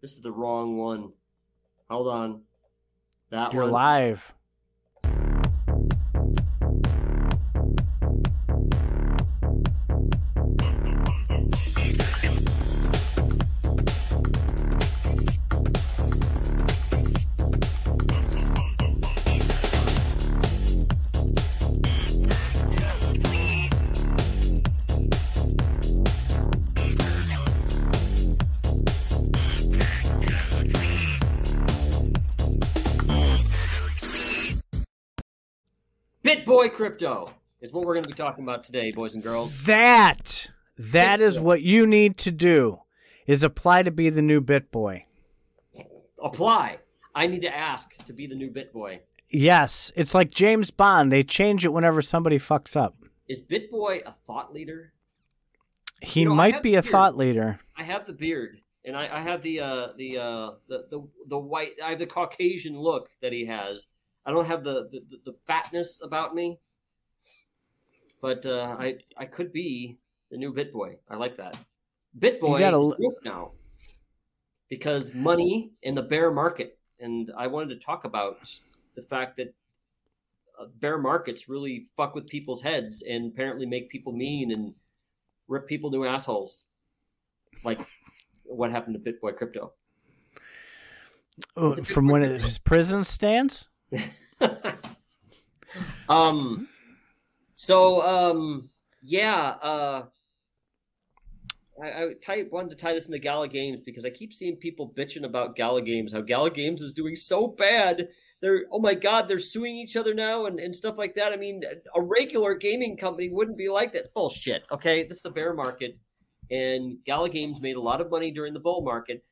This is the wrong one. Hold on. That You're one. live. BitBoy Crypto is what we're going to be talking about today, boys and girls. That that is what you need to do is apply to be the new bit boy. Apply. I need to ask to be the new BitBoy. Yes, it's like James Bond. They change it whenever somebody fucks up. Is BitBoy a thought leader? He You know, might be a beard. thought leader. I have the beard, and I, I have the uh, the, uh, the the the white. I have the Caucasian look that he has. I don't have the the, the fatness about me, but uh, I I could be the new BitBoy. I like that. BitBoy is broke now because money in the bear market, and I wanted to talk about the fact that uh, bear markets really fuck with people's heads and apparently make people mean and rip people new assholes like what happened to Bitboy Crypto. Oh, It's a good From when it, his prison stands? um, so um, yeah, uh, I, I wanted to tie this into Gala Games because I keep seeing people bitching about Gala Games, how Gala Games is doing so bad. They're oh my god, they're suing each other now and, and stuff like that. I mean, a regular gaming company wouldn't be like that. Bullshit. Okay, this is the bear market, and Gala Games made a lot of money during the bull market.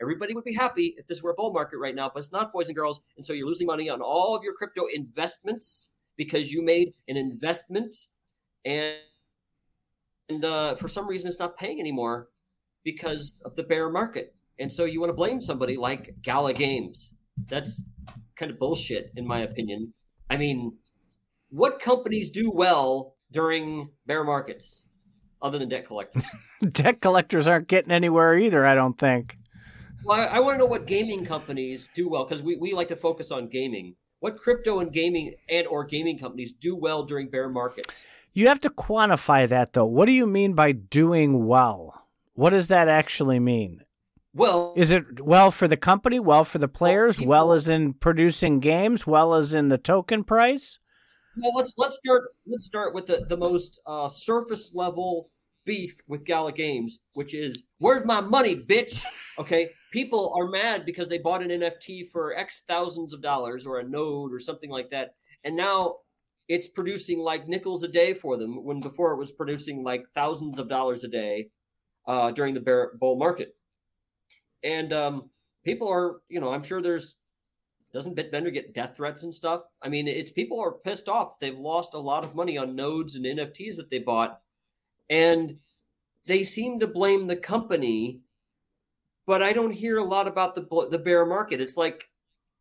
Everybody would be happy if this were a bull market right now, but it's not, boys and girls. And so you're losing money on all of your crypto investments because you made an investment, and and uh, for some reason it's not paying anymore because of the bear market. And so you want to blame somebody like Gala Games. That's kind of bullshit, in my opinion. I mean, what companies do well during bear markets other than debt collectors? Debt collectors aren't getting anywhere either, I don't think. Well, I, I want to know what gaming companies do well because we, we like to focus on gaming. What crypto and gaming and or gaming companies do well during bear markets? You have to quantify that though. What do you mean by doing well? What does that actually mean? Well, Is it well for the company, well for the players, people- well as in producing games, well as in the token price? well let's let's start let's start with the the most uh, surface level beef with Gala Games, which is where's my money, bitch? Okay, people are mad because they bought an NFT for X thousands of dollars or a node or something like that, and now it's producing like nickels a day for them when before it was producing like thousands of dollars a day uh, during the bear bull market. And um, people are, you know, I'm sure there's doesn't Bitbender get death threats and stuff? I mean, it's people are pissed off. They've lost a lot of money on nodes and NFTs that they bought, and they seem to blame the company. But I don't hear a lot about the the bear market. It's like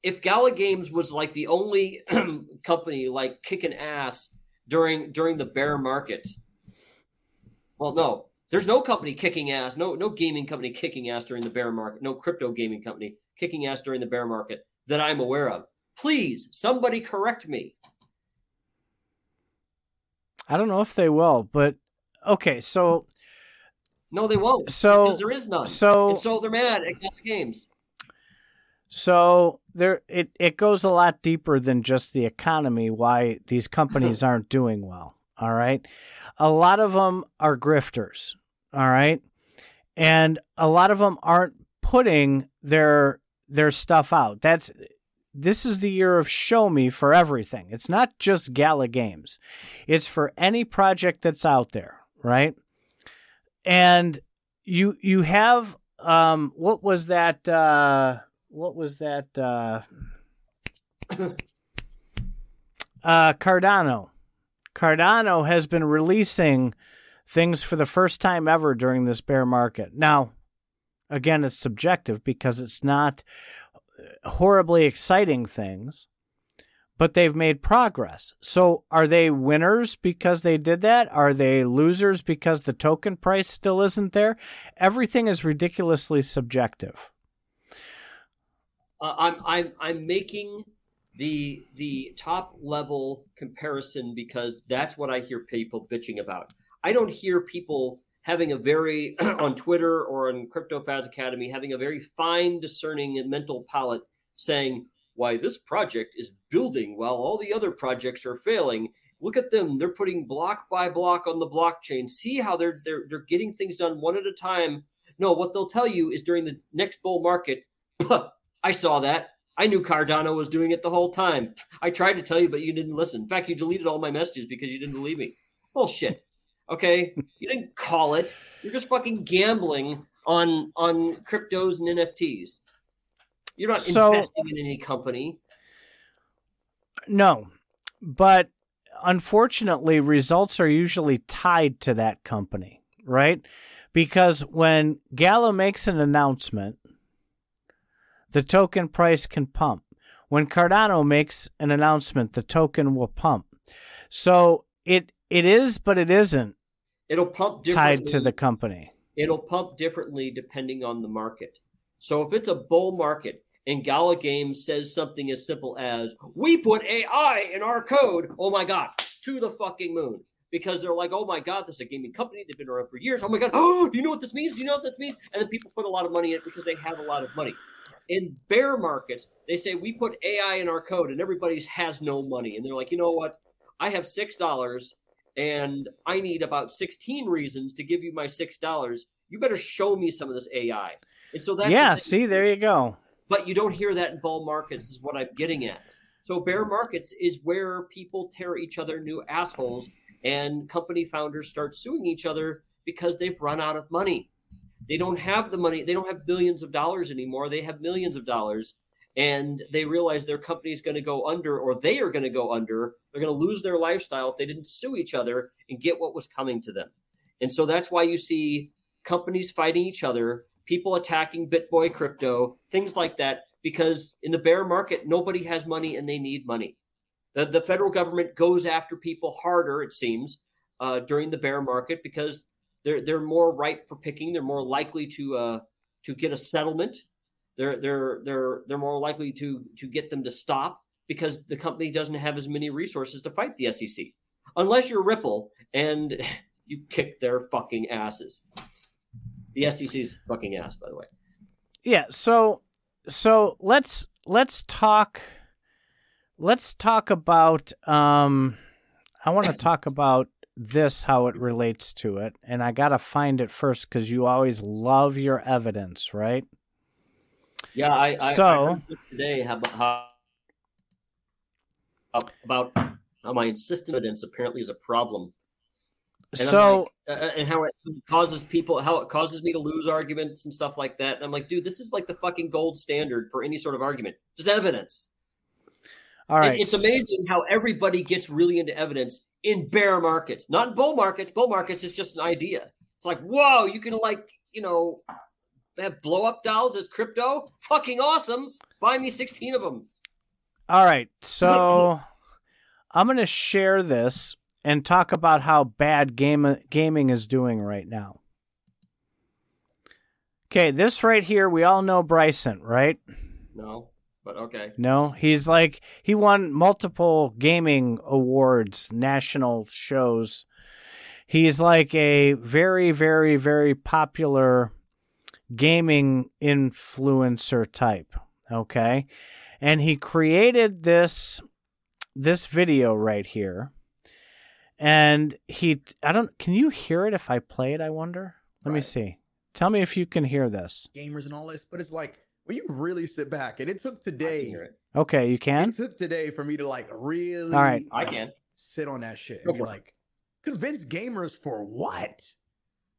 if Gala Games was like the only company like kicking ass during during the bear market. Well, no, there's no company kicking ass. No, no gaming company kicking ass during the bear market. No crypto gaming company kicking ass during the bear market that I'm aware of. Please, somebody correct me. I don't know if they will, but okay, so No, they won't. So- because there is none. so and so they're mad at Gala Games. so there it it goes a lot deeper than just the economy why these companies aren't doing well, all right? A lot of them are grifters, all right? And a lot of them aren't putting their their stuff out. That's this is the year of show me for everything. It's not just Gala Games. It's for any project that's out there, right? And you you have um what was that uh what was that uh uh Cardano. Cardano has been releasing things for the first time ever during this bear market. Now, again, it's subjective because it's not horribly exciting things, but they've made progress. So are they winners because they did that? Are they losers because the token price still isn't there? Everything is ridiculously subjective. Uh, I'm I'm I'm making the the top level comparison because that's what I hear people bitching about. I don't hear people having a very on Twitter or on Crypto Faz Academy having a very fine discerning mental palate saying why this project is building while all the other projects are failing. Look at them; they're putting block by block on the blockchain. See how they're they're they're getting things done one at a time. No, what they'll tell you is during the next bull market, I saw that. I knew Cardano was doing it the whole time. I tried to tell you, but you didn't listen. In fact, you deleted all my messages because you didn't believe me. Bullshit. Okay, you didn't call it. You're just fucking gambling on on cryptos and NFTs. You're not so, investing in any company. No, but unfortunately, results are usually tied to that company, right? Because when Gala makes an announcement, the token price can pump. When Cardano makes an announcement, the token will pump. So it it is, but it isn't. It'll pump tied to the company. It'll pump differently depending on the market. So if it's a bull market and Gala Games says something as simple as, we put AI in our code, oh my God, to the fucking moon. Because they're like, oh my God, this is a gaming company. They've been around for years. Oh my God. Oh, do you know what this means? Do you know what this means? And then people put a lot of money in it because they have a lot of money. In bear markets, they say we put AI in our code and everybody has no money. And they're like, you know what? I have $6 and I need about 16 reasons to give you my $6. You better show me some of this AI. And so that's Yeah, see, there you go. But you don't hear that in bull markets, is what I'm getting at. So bear hmm. markets is where people tear each other new assholes and company founders start suing each other because they've run out of money. They don't have the money, they don't have billions of dollars anymore. They have millions of dollars. And they realize their company is going to go under, or they are going to go under. They're going to lose their lifestyle if they didn't sue each other and get what was coming to them. And so that's why you see companies fighting each other people attacking BitBoy crypto, things like that, because in the bear market, nobody has money and they need money. The, the federal government goes after people harder, it seems, uh, during the bear market because they're they're more ripe for picking. They're more likely to uh, to get a settlement. They're they're they're they're more likely to to get them to stop because the company doesn't have as many resources to fight the SEC, unless you're Ripple and you kick their fucking asses. The SEC's fucking ass, by the way. Yeah. So, so let's let's talk. Let's talk about. Um, I want to talk about this how it relates to it, and I gotta find it first because you always love your evidence, right? Yeah, I, I so I today how, how about how my insistent evidence apparently is a problem and so like, uh, uh, and how it causes people how it causes me to lose arguments and stuff like that. And i'm like dude this is like the fucking gold standard for any sort of argument. Just evidence. All right it's amazing how everybody gets really into evidence in bear markets not in bull markets. Bull markets is just an idea. It's like whoa you can like you know have blow up dolls as crypto? Fucking awesome. Buy me 16 of them all right so i'm going to share this and talk about how bad game gaming is doing right now. Okay, this right here, we all know Bryson, right? No, but okay. No, he's like he won multiple gaming awards, national shows. He's like a very, very, very popular gaming influencer type. Okay. And he created this this video right here and he i don't can you hear it if i play it i wonder? Let right. me see. Tell me if you can hear this. Gamers and all this but it's like when you really sit back and it took today okay you can? It took today for me to like really all right. I can. sit on that shit and be like convince gamers for what?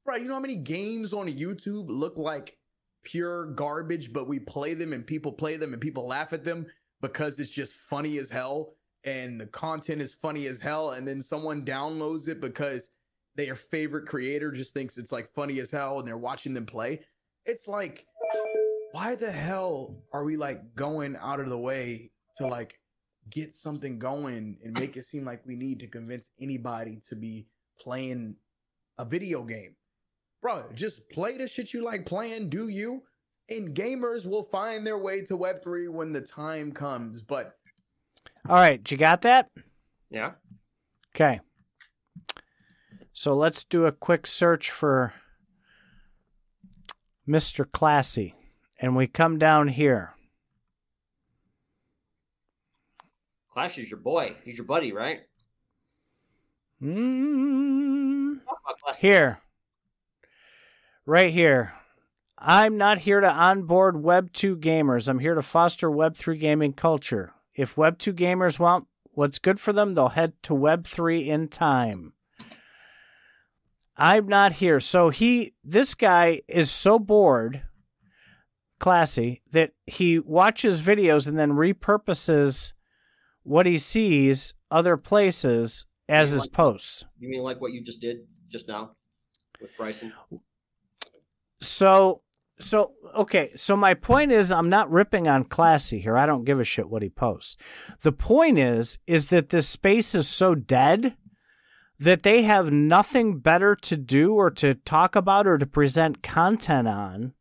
Right you know how many games on youtube look like pure garbage but we play them and people play them and people laugh at them because it's just funny as hell and the content is funny as hell and then someone downloads it because their favorite creator just thinks it's like funny as hell and they're watching them play it's like why the hell are we like going out of the way to like get something going and make it seem like we need to convince anybody to be playing a video game. Bro, just play the shit you like playing, do you? And gamers will find their way to Web3 when the time comes. But all right, you got that? Yeah. Okay. So let's do a quick search for Mr. Classy. And we come down here. Clash is your boy. He's your buddy, right? Mm, here. Right here. I'm not here to onboard Web 2 gamers. I'm here to foster Web 3 gaming culture. If Web 2 gamers want what's good for them, they'll head to Web 3 in time. I'm not here. So he this guy is so bored classy that he watches videos and then repurposes what he sees other places as his like, posts. You mean like what you just did just now with Bryson? So so okay, so my point is I'm not ripping on Classy here. I don't give a shit what he posts. The point is is that this space is so dead that they have nothing better to do or to talk about or to present content on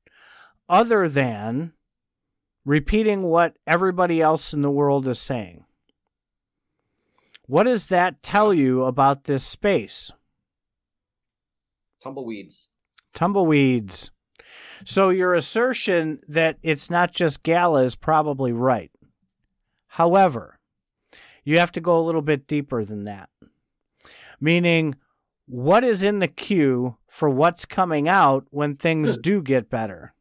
other than repeating what everybody else in the world is saying. What does that tell you about this space? Tumbleweeds. Tumbleweeds. So your assertion that it's not just Gala is probably right. However, you have to go a little bit deeper than that. Meaning, what is in the queue for what's coming out when things do get better?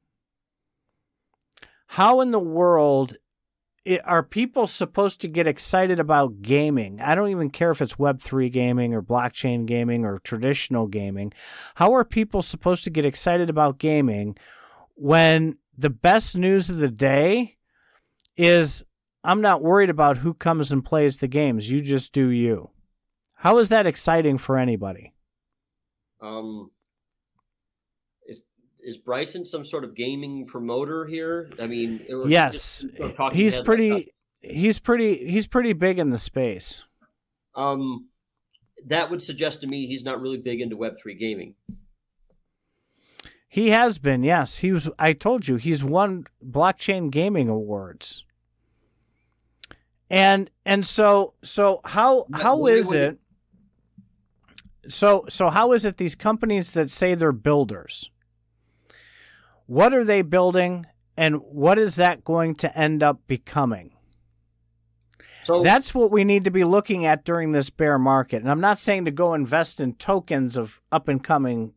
How in the world are people supposed to get excited about gaming? I don't even care if it's Web3 gaming or blockchain gaming or traditional gaming. How are people supposed to get excited about gaming when the best news of the day is I'm not worried about who comes and plays the games. You just do you. How is that exciting for anybody? Um, is Bryson some sort of gaming promoter here? I mean, yes, he's pretty. Like he's pretty. He's pretty big in the space. Um, that would suggest to me he's not really big into Web three gaming. He has been, yes. He was. I told you, he's won blockchain gaming awards. And and so so how how is it? So so how is it these companies that say they're builders? What are they building and what is that going to end up becoming? So that's what we need to be looking at during this bear market. And I'm not saying to go invest in tokens of up and coming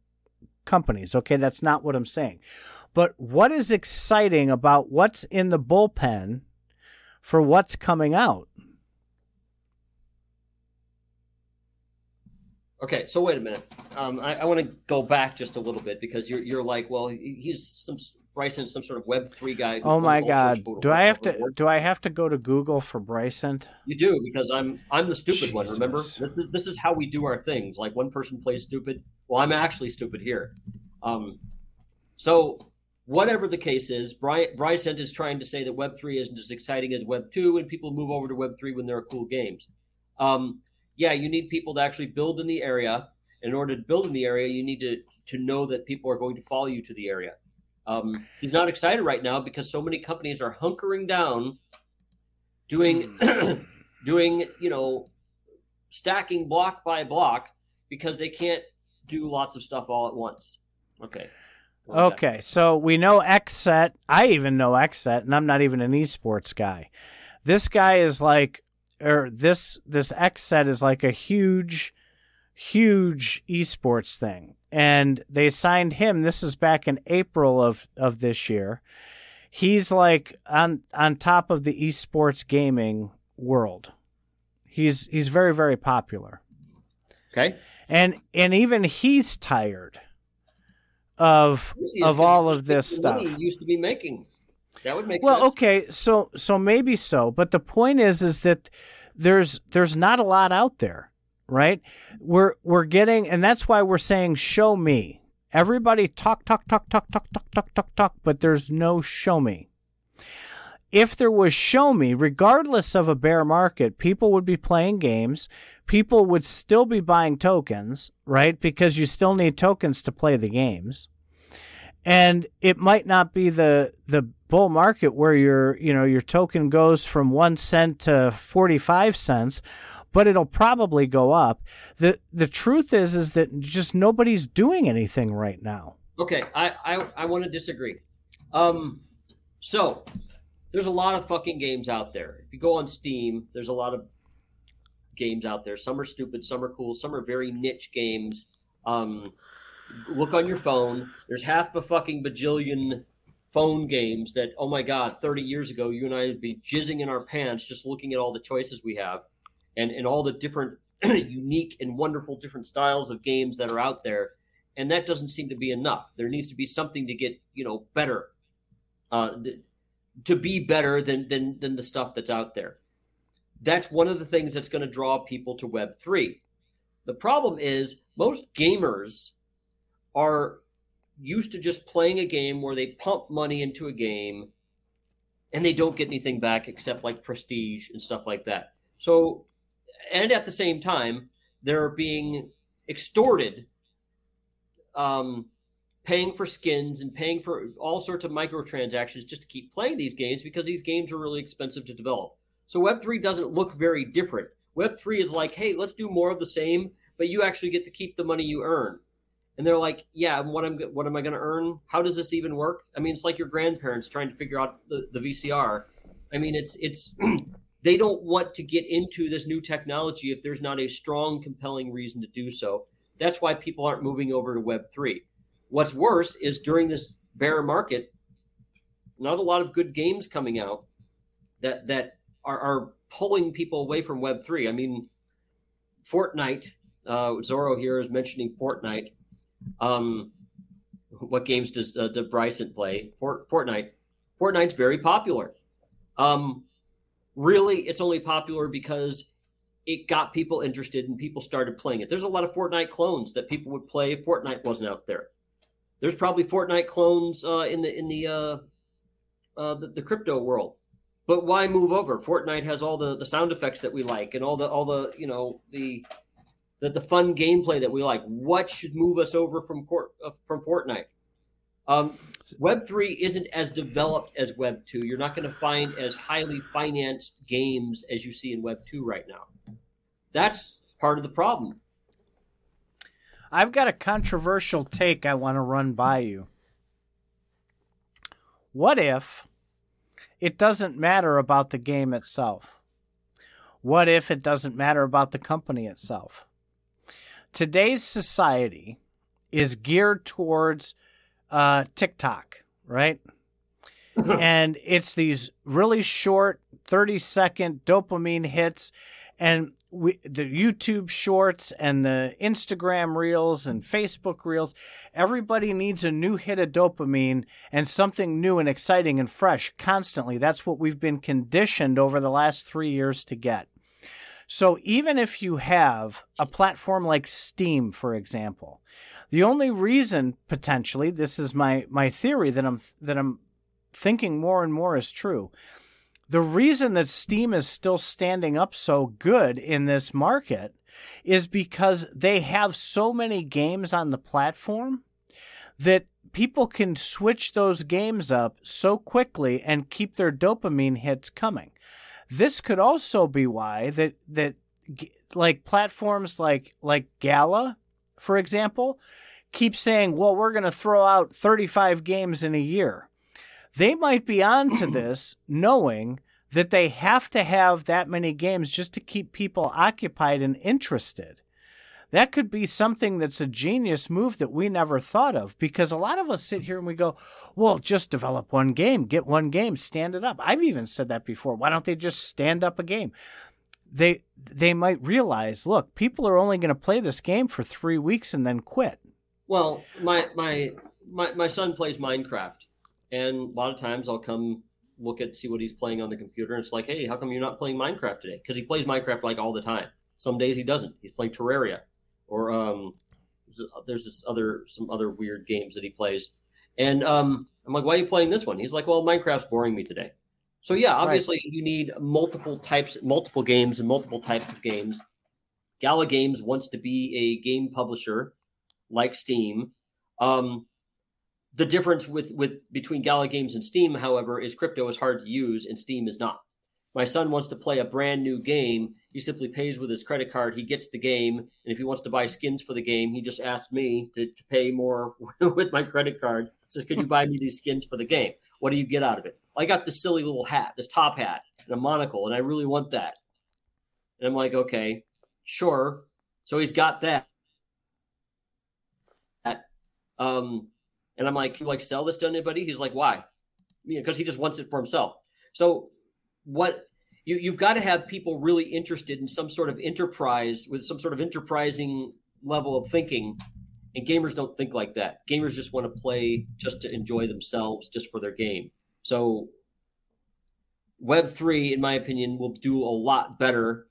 companies. Okay, that's not what I'm saying. But what is exciting about what's in the bullpen for what's coming out? Okay, so wait a minute. Um, I, I want to go back just a little bit because you're you're like, well, he's some Bryson, some sort of Web three guy. Oh my God! Do I have to do I have to go to Google for Bryson? You do because I'm I'm the stupid Jesus. one. Remember, this is this is how we do our things. Like one person plays stupid. Well, I'm actually stupid here. Um, so whatever the case is, Bry- Bryson is trying to say that Web three isn't as exciting as Web two, and people move over to Web three when there are cool games. Um, yeah, you need people to actually build in the area. In order to build in the area, you need to to know that people are going to follow you to the area. Um, he's not excited right now because so many companies are hunkering down, doing hmm. doing you know stacking block by block because they can't do lots of stuff all at once. Okay. Okay, so we know XSET. I even know XSET, and I'm not even an esports guy. This guy is like or this this XSET is like a huge, huge esports thing, and they signed him. This is back in April of of this year. He's like on on top of the esports gaming world. He's he's very very popular. Okay, and and even he's tired of of all of this stuff. He used to be making. That would make well, sense. Well, okay, so so maybe so, but the point is is that there's there's not a lot out there, right? We're we're getting and that's why we're saying show me. Everybody talk talk talk talk talk talk talk talk talk, but there's no show me. if there was show me, regardless of a bear market, people would be playing games. People would still be buying tokens, right? Because you still need tokens to play the games. And it might not be the the bull market where your you know your token goes from one cent to forty five cents, but it'll probably go up. the The truth is is that just nobody's doing anything right now. Okay, I I, I want to disagree. Um, so there's a lot of fucking games out there. If you go on Steam, there's a lot of games out there. Some are stupid, some are cool, some are very niche games. Um, look on your phone. There's half a fucking bajillion phone games that, oh my God, 30 years ago, you and I would be jizzing in our pants just looking at all the choices we have and, and all the different unique and wonderful different styles of games that are out there. And that doesn't seem to be enough. There needs to be something to get, you know, better. Uh, to be better than than than the stuff that's out there. That's one of the things that's going to draw people to Web three. The problem is most gamers are used to just playing a game where they pump money into a game and they don't get anything back except like prestige and stuff like that. So, and at the same time, they're being extorted um, paying for skins and paying for all sorts of microtransactions just to keep playing these games because these games are really expensive to develop. So Web3 doesn't look very different. Web3 is like, hey, let's do more of the same, but you actually get to keep the money you earn. And they're like, yeah, what am what am I going to earn? How does this even work? I mean, it's like your grandparents trying to figure out the, the VCR. I mean, it's it's they don't want to get into this new technology if there's not a strong, compelling reason to do so. That's why people aren't moving over to Web3. What's worse is during this bear market, not a lot of good games coming out that that are, are pulling people away from Web three. I mean, Fortnite. Uh, Zorro here is mentioning Fortnite. Um, what games does uh, does Bryson play? Fort, Fortnite. Fortnite's very popular. Um, really, it's only popular because it got people interested and people started playing it. There's a lot of Fortnite clones that people would play if Fortnite wasn't out there. There's probably Fortnite clones uh, in the in the, uh, uh, the, the crypto world, but why move over? Fortnite has all the, the sound effects that we like and all the all the you know the the, the fun gameplay that we like. What should move us over from uh, from Fortnite? Um, Web three isn't as developed as Web two. You're not going to find as highly financed games as you see in Web two right now. That's part of the problem. I've got a controversial take I want to run by you. What if it doesn't matter about the game itself? What if it doesn't matter about the company itself? Today's society is geared towards uh, TikTok, right? and it's these really short 30 second dopamine hits. And we, the YouTube shorts and the Instagram reels and Facebook reels, everybody needs a new hit of dopamine and something new and exciting and fresh constantly. That's what we've been conditioned over the last three years to get. So even if you have a platform like Steam, for example, the only reason potentially this is my my theory that I'm that I'm thinking more and more is true the reason that Steam is still standing up so good in this market is because they have so many games on the platform that people can switch those games up so quickly and keep their dopamine hits coming. This could also be why that that like platforms like like Gala, for example, keep saying, "Well, we're going to throw out 35 games in a year." They might be onto this knowing that they have to have that many games just to keep people occupied and interested. That could be something that's a genius move that we never thought of because a lot of us sit here and we go, well, just develop one game, get one game, stand it up. I've even said that before. Why don't they just stand up a game? They they might realize, look, people are only going to play this game for 3 weeks and then quit. Well, my my my my son plays Minecraft and a lot of times I'll come look at see what he's playing on the computer. And it's like, hey, how come you're not playing Minecraft today? Because he plays Minecraft like all the time. Some days he doesn't. He's playing Terraria, or um, there's this other some other weird games that he plays. And um, I'm like, why are you playing this one? He's like, well, Minecraft's boring me today. So yeah, obviously right. you need multiple types, multiple games, and multiple types of games. Gala Games wants to be a game publisher like Steam. Um, the difference with with between Gala Games and Steam, however, is crypto is hard to use and Steam is not. My son wants to play a brand new game. He simply pays with his credit card. He gets the game, and if he wants to buy skins for the game, he just asks me to, to pay more with my credit card. Says, "Could you buy me these skins for the game? What do you get out of it?" I got this silly little hat, this top hat, and a monocle, and I really want that. And I'm like, okay, sure. So he's got that. Um, and I'm like, can you like sell this to anybody? He's like, why? Because he just wants it for himself. So what you you've got to have people really interested in some sort of enterprise with some sort of enterprising level of thinking. And gamers don't think like that. Gamers just want to play just to enjoy themselves, just for their game. So Web three, in my opinion, will do a lot better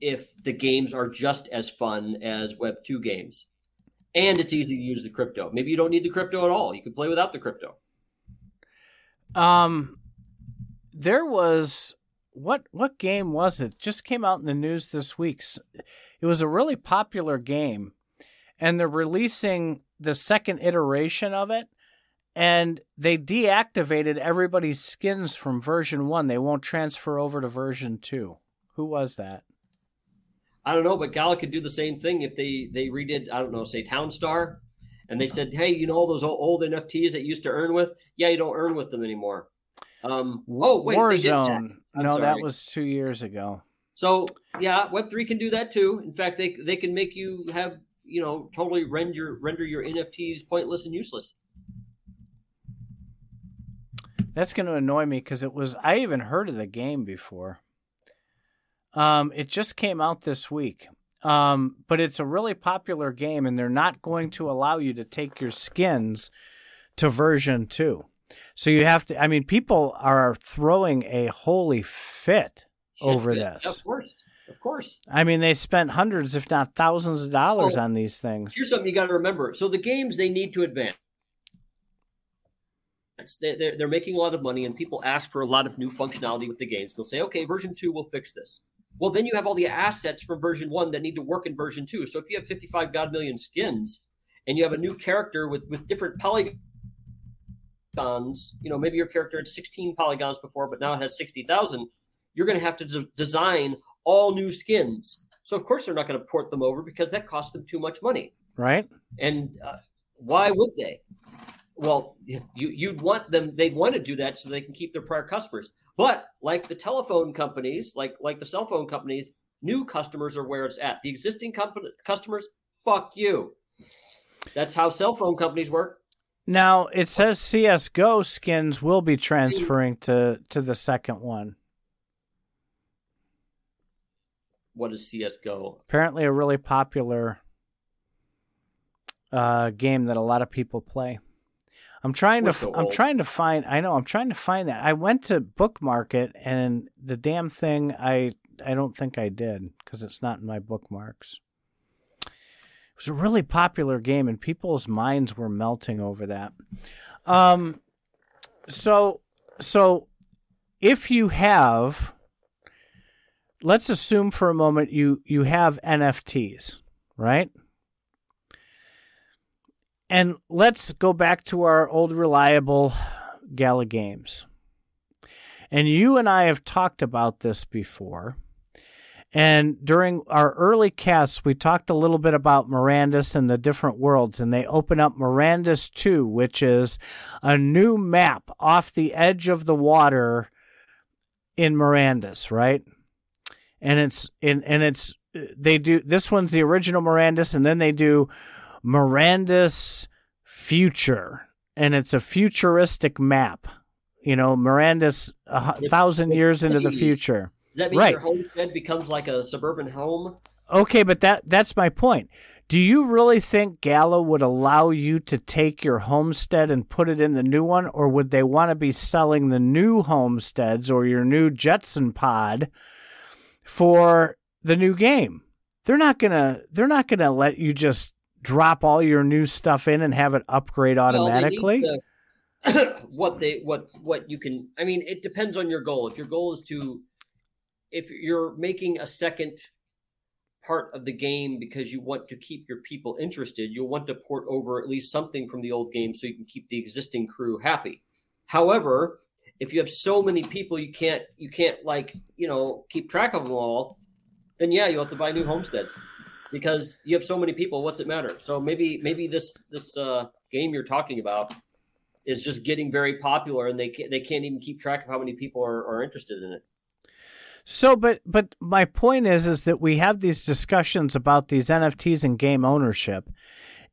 if the games are just as fun as Web two games and it's easy to use the crypto. Maybe you don't need the crypto at all. You can play without the crypto. Um, there was what what game was it? Just came out in the news this week. It was a really popular game, and they're releasing the second iteration of it. And they deactivated everybody's skins from version one. They won't transfer over to version two. Who was that? I don't know, but Gala could do the same thing if they they redid I don't know, say Townstar, and they said, hey, you know all those old NFTs that you used to earn with? Yeah, you don't earn with them anymore. Um, oh wait, Warzone. That. No, sorry. that was two years ago. So yeah, Web three can do that too. In fact, they they can make you have you know totally render render your NFTs pointless and useless. That's going to annoy me because it was I even heard of the game before. Um, it just came out this week. Um, but it's a really popular game, and they're not going to allow you to take your skins to version two. So you have to. I mean, people are throwing a holy fit Shit over fit. this. Of course, of course. I mean, they spent hundreds, if not thousands, of dollars oh, on these things. Here's something you got to remember. So the games they need to advance. They're, they're making a lot of money, and people ask for a lot of new functionality with the games. They'll say, "Okay, version two will fix this." Well, then you have all the assets from version one that need to work in version two. So if you have 55 God million skins and you have a new character with, with different polygons, you know, maybe your character had 16 polygons before, but now it has 60,000, you're going to have to de- design all new skins. So of course they're not going to port them over because that costs them too much money. Right. And uh, why would they? Well, you you'd want them. They'd want to do that so they can keep their prior customers. But like the telephone companies, like like the cell phone companies, new customers are where it's at. The existing company, customers, fuck you. That's how cell phone companies work. Now it says CS:GO skins will be transferring to to the second one. What is CS:GO? Apparently, a really popular uh, game that a lot of people play. I'm trying We're to so I'm trying to find I know I'm trying to find that. I went to bookmark it and the damn thing I I don't think I did because it's not in my bookmarks. Was a really popular game and people's minds were melting over that. Um so so if you have let's assume for a moment you you have NFTs, right? And let's go back to our old reliable Gala Games. And you and I have talked about this before. And during our early casts, we talked a little bit about Mirandus and the different worlds. And they open up Mirandus 2, which is a new map off the edge of the water in Mirandus, right? And it's in and it's they do this one's the original Mirandus, and then they do Mirandus Future, and it's a futuristic map. You know, Mirandus a thousand years into the future. Does that mean right. your homestead becomes like a suburban home? Okay, but that that's my point. Do you really think Gala would allow you to take your homestead and put it in the new one, or would they want to be selling the new homesteads or your new Jetson pod for the new game? They're not gonna they're not gonna let you just drop all your new stuff in and have it upgrade automatically? Well, they, to, what they what what you can i mean it depends on your goal if your goal is to if you're making a second part of the game because you want to keep your people interested you'll want to port over at least something from the old game so you can keep the existing crew happy however if you have so many people you can't you can't like you know keep track of them all then yeah you have to buy new homesteads because you have so many people what's it matter so maybe maybe this this uh game you're talking about is just getting very popular and they can't, they can't even keep track of how many people are, are interested in it. So, but but my point is is that we have these discussions about these NFTs and game ownership.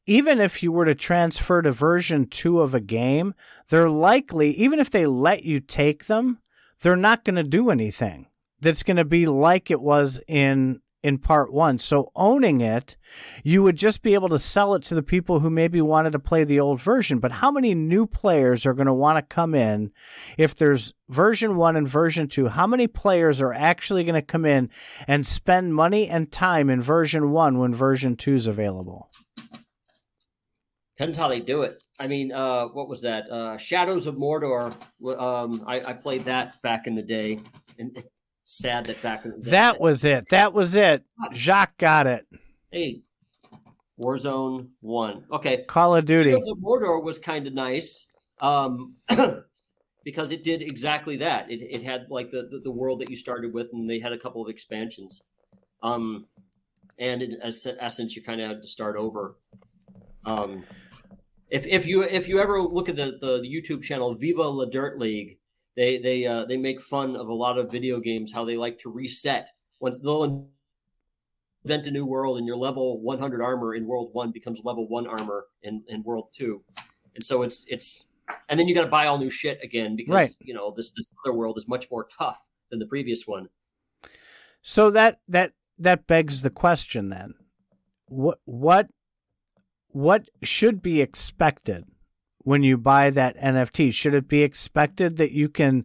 Even if you were to transfer to version two of a game, they're likely, even if they let you take them, they're not going to do anything that's going to be like it was in in part one. So owning it, you would just be able to sell it to the people who maybe wanted to play the old version. But how many new players are going to want to come in if there's version one and version two? How many players are actually going to come in and spend money and time in version one when version two is available? Depends how they do it. I mean, uh, what was that? Uh, Shadows of Mordor. Um, I, I, played that back in the day, and sad that back in the day. That was it. That was it. Jacques got it. Hey, Warzone One. Okay. Call of Duty. The Mordor was kind of nice. Um, because it did exactly that. It, it had like the, the, the world that you started with, and they had a couple of expansions. Um, and in essence, you kind of had to start over. Um, if if you if you ever look at the, the, the YouTube channel Viva La Dirt League, they they uh, they make fun of a lot of video games how they like to reset. When they'll invent a new world and your level 100 armor in world one becomes level one armor in, in world two. And so it's it's and then you got to buy all new shit again because right. you know this this other world is much more tough than the previous one. So that that that begs the question then. What what what should be expected when you buy that NFT? Should it be expected that you can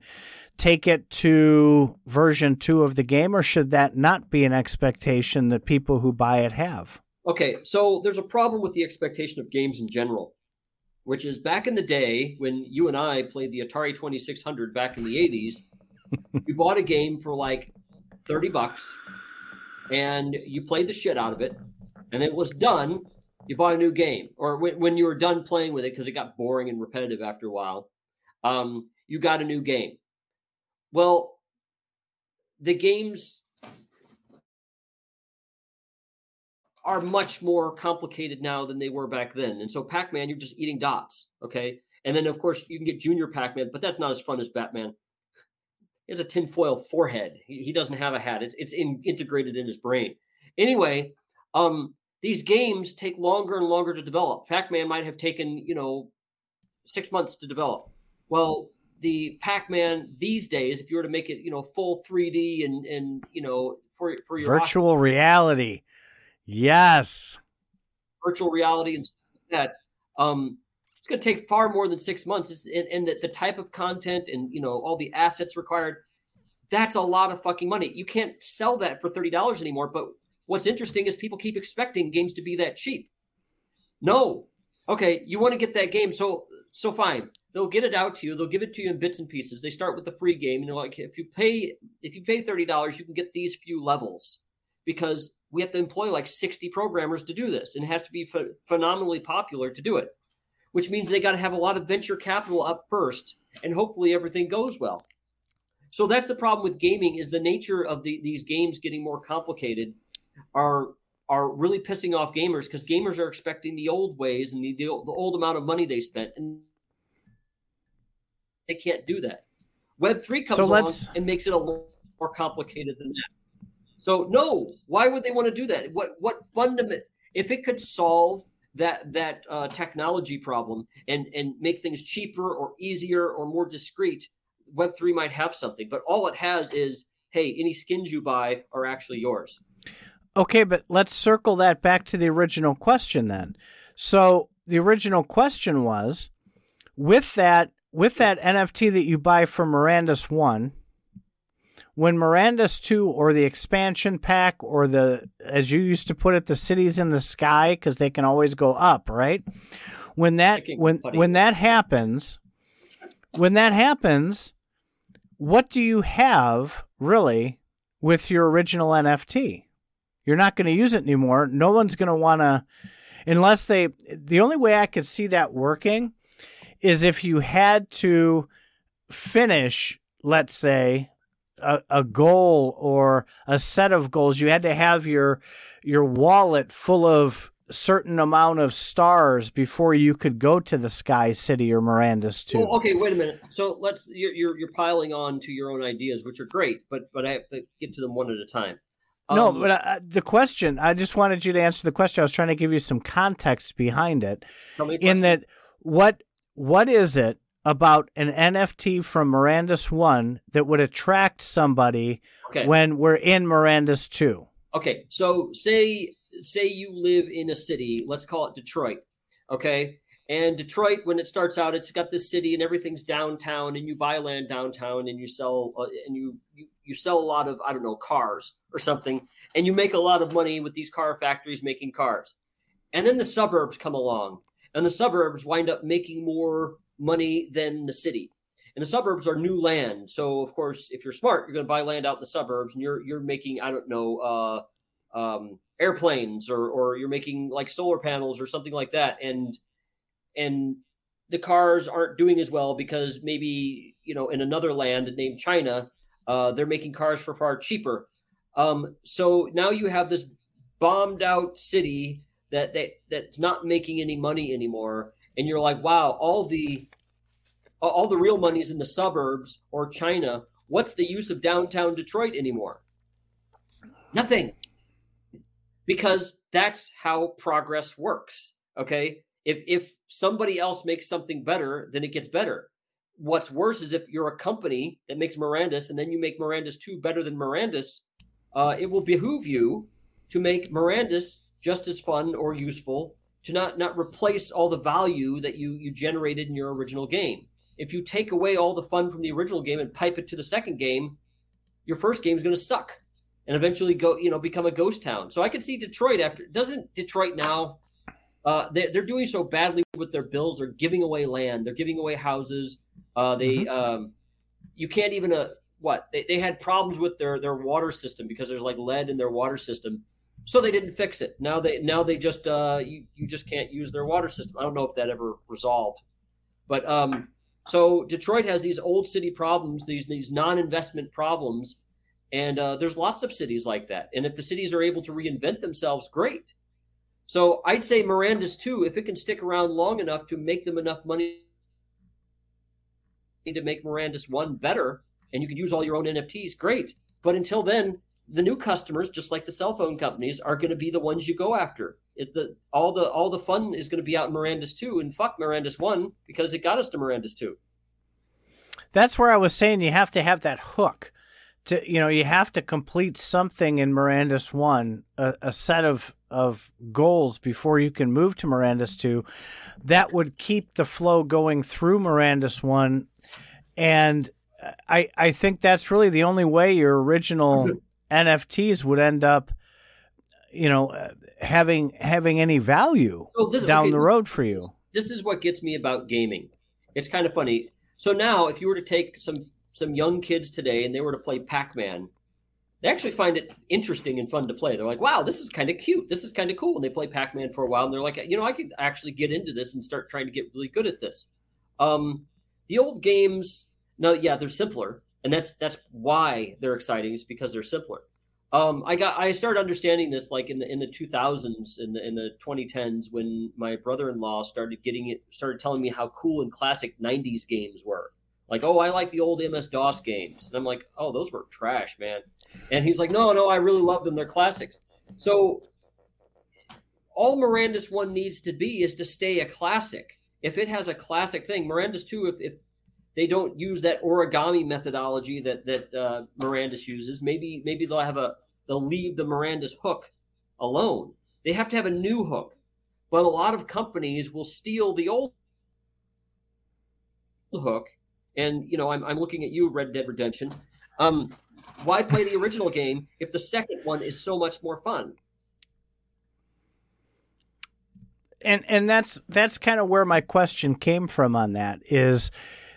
take it to version two of the game, or should that not be an expectation that people who buy it have? Okay, so there's a problem with the expectation of games in general, which is back in the day when you and I played the Atari 2600 back in the 80s, you bought a game for like 30 bucks and you played the shit out of it, and it was done you bought a new game, or when, when you were done playing with it because it got boring and repetitive after a while, um, you got a new game. Well, the games are much more complicated now than they were back then. And so Pac Man, you're just eating dots, okay? And then, of course, you can get Junior Pac Man, but that's not as fun as Batman. He has a tinfoil forehead. He, he doesn't have a hat. It's it's in, integrated in his brain. Anyway, um, these games take longer and longer to develop. Pac-Man might have taken, you know, six months to develop. Well, the Pac-Man these days, if you were to make it, you know, full 3D and and you know, for for your virtual reality, yes, virtual reality and that, um, it's going to take far more than six months. It's, and, and the, the type of content and you know all the assets required, that's a lot of fucking money. You can't sell that for thirty dollars anymore. But What's interesting is people keep expecting games to be that cheap. No. Okay, you want to get that game, so so fine. They'll get it out to you. They'll give it to you in bits and pieces. They start with the free game, and they're like, if you pay if you pay thirty dollars, you can get these few levels because we have to employ like sixty programmers to do this, and it has to be ph- phenomenally popular to do it. Which means they got to have a lot of venture capital up first, and hopefully everything goes well. So that's the problem with gaming: is the nature of the, these games getting more complicated are are really pissing off gamers because gamers are expecting the old ways and the, the, the old amount of money they spent, and they can't do that. Web three comes so along and makes it a lot more complicated than that. So no, why would they want to do that? What what fundament? If it could solve that that uh, technology problem and and make things cheaper or easier or more discreet, Web three might have something. But all it has is, hey, any skins you buy are actually yours. Okay, but let's circle that back to the original question then. So the original question was with that with that NFT that you buy from Mirandus 1, when Mirandus 2 or the expansion pack or the as you used to put it the cities in the sky cuz they can always go up, right? When that when when that happens, when that happens, what do you have really with your original NFT? You're not going to use it anymore. No one's going to want to, unless they. The only way I could see that working is if you had to finish, let's say, a, a goal or a set of goals. You had to have your your wallet full of certain amount of stars before you could go to the Sky City or Mirandus too. Well, okay, wait a minute. So let's you're, you're, you're piling on to your own ideas, which are great, but but I have to get to them one at a time. Um, no, but uh, the question I just wanted you to answer the question. I was trying to give you some context behind it. In that, what what is it about an NFT from Mirandus One that would attract somebody okay. when we're in Mirandus Two? Okay, so say say you live in a city, let's call it Detroit, okay? And Detroit, when it starts out, it's got this city and everything's downtown, and you buy land downtown, and you sell uh, and you, you you sell a lot of I don't know cars or something, and you make a lot of money with these car factories making cars. And then the suburbs come along, and the suburbs wind up making more money than the city. And the suburbs are new land, so of course, if you're smart, you're going to buy land out in the suburbs, and you're you're making I don't know uh, um, airplanes or or you're making like solar panels or something like that and and the cars aren't doing as well because maybe you know in another land named China uh, they're making cars for far cheaper um, so now you have this bombed out city that, that that's not making any money anymore and you're like wow all the all the real money is in the suburbs or China what's the use of downtown Detroit anymore nothing because that's how progress works. Okay. If if somebody else makes something better, then it gets better. What's worse is if you're a company that makes Mirandus and then you make Mirandus 2 better than Mirandus, uh, it will behoove you to make Mirandus just as fun or useful to not not replace all the value that you you generated in your original game. If you take away all the fun from the original game and pipe it to the second game, your first game is going to suck and eventually go, you know, become a ghost town. So I could see Detroit after. Doesn't Detroit now? Uh, they, they're doing so badly with their bills. They're giving away land. They're giving away houses. Uh, they, mm-hmm. um, you can't even uh, what they, they had problems with their their water system because there's like lead in their water system, so they didn't fix it. Now they now they just uh, you you just can't use their water system. I don't know if that ever resolved, but um, so Detroit has these old city problems, these these non-investment problems and uh, there's lots of cities like that. And if the cities are able to reinvent themselves, great. So I'd say Mirandus too, if it can stick around long enough to make them enough money to make Mirandus one better, and you can use all your own NFTs, great. But until then, the new customers, just like the cell phone companies, are going to be the ones you go after. It's the all the all the fun is going to be out in Mirandus two, and fuck Mirandus one because it got us to Mirandus two. That's where I was saying you have to have that hook to you know you have to complete something in Mirandus one a, a, set of of goals before you can move to Mirandus two that would keep the flow going through Mirandus one and I I think that's really the only way your original mm-hmm. NFTs would end up you know having having any value so this, down okay, the road for you. This is what gets me about gaming. It's kind of funny. So now if you were to take some some young kids today and they were to play Pac-Man, they actually find it interesting and fun to play. They're like, "Wow, this is kind of cute. This is kind of cool." And they play Pac-Man for a while, and they're like, "You know, I could actually get into this and start trying to get really good at this." Um, the old games, no, yeah, they're simpler, and that's that's why they're exciting. Is because they're simpler. Um, I got I started understanding this like in the in the 2000s in the in the 2010s when my brother-in-law started getting it started telling me how cool and classic 90s games were like, oh, I like the old MS DOS games. And I'm like, oh, those were trash, man. And he's like, no, no, I really love them. They're classics. So all Mirandus one needs to be is to stay a classic. If it has a classic thing, Mirandus two, if, if they don't use that origami methodology that that uh, Mirandus uses, maybe maybe they'll have a they'll leave the Mirandus hook alone. They have to have a new hook. But a lot of companies will steal the old hook and you know, I'm, I'm looking at you, Red Dead Redemption. Um, why play the original game if the second one is so much more fun? And and that's that's kind of where my question came from on that is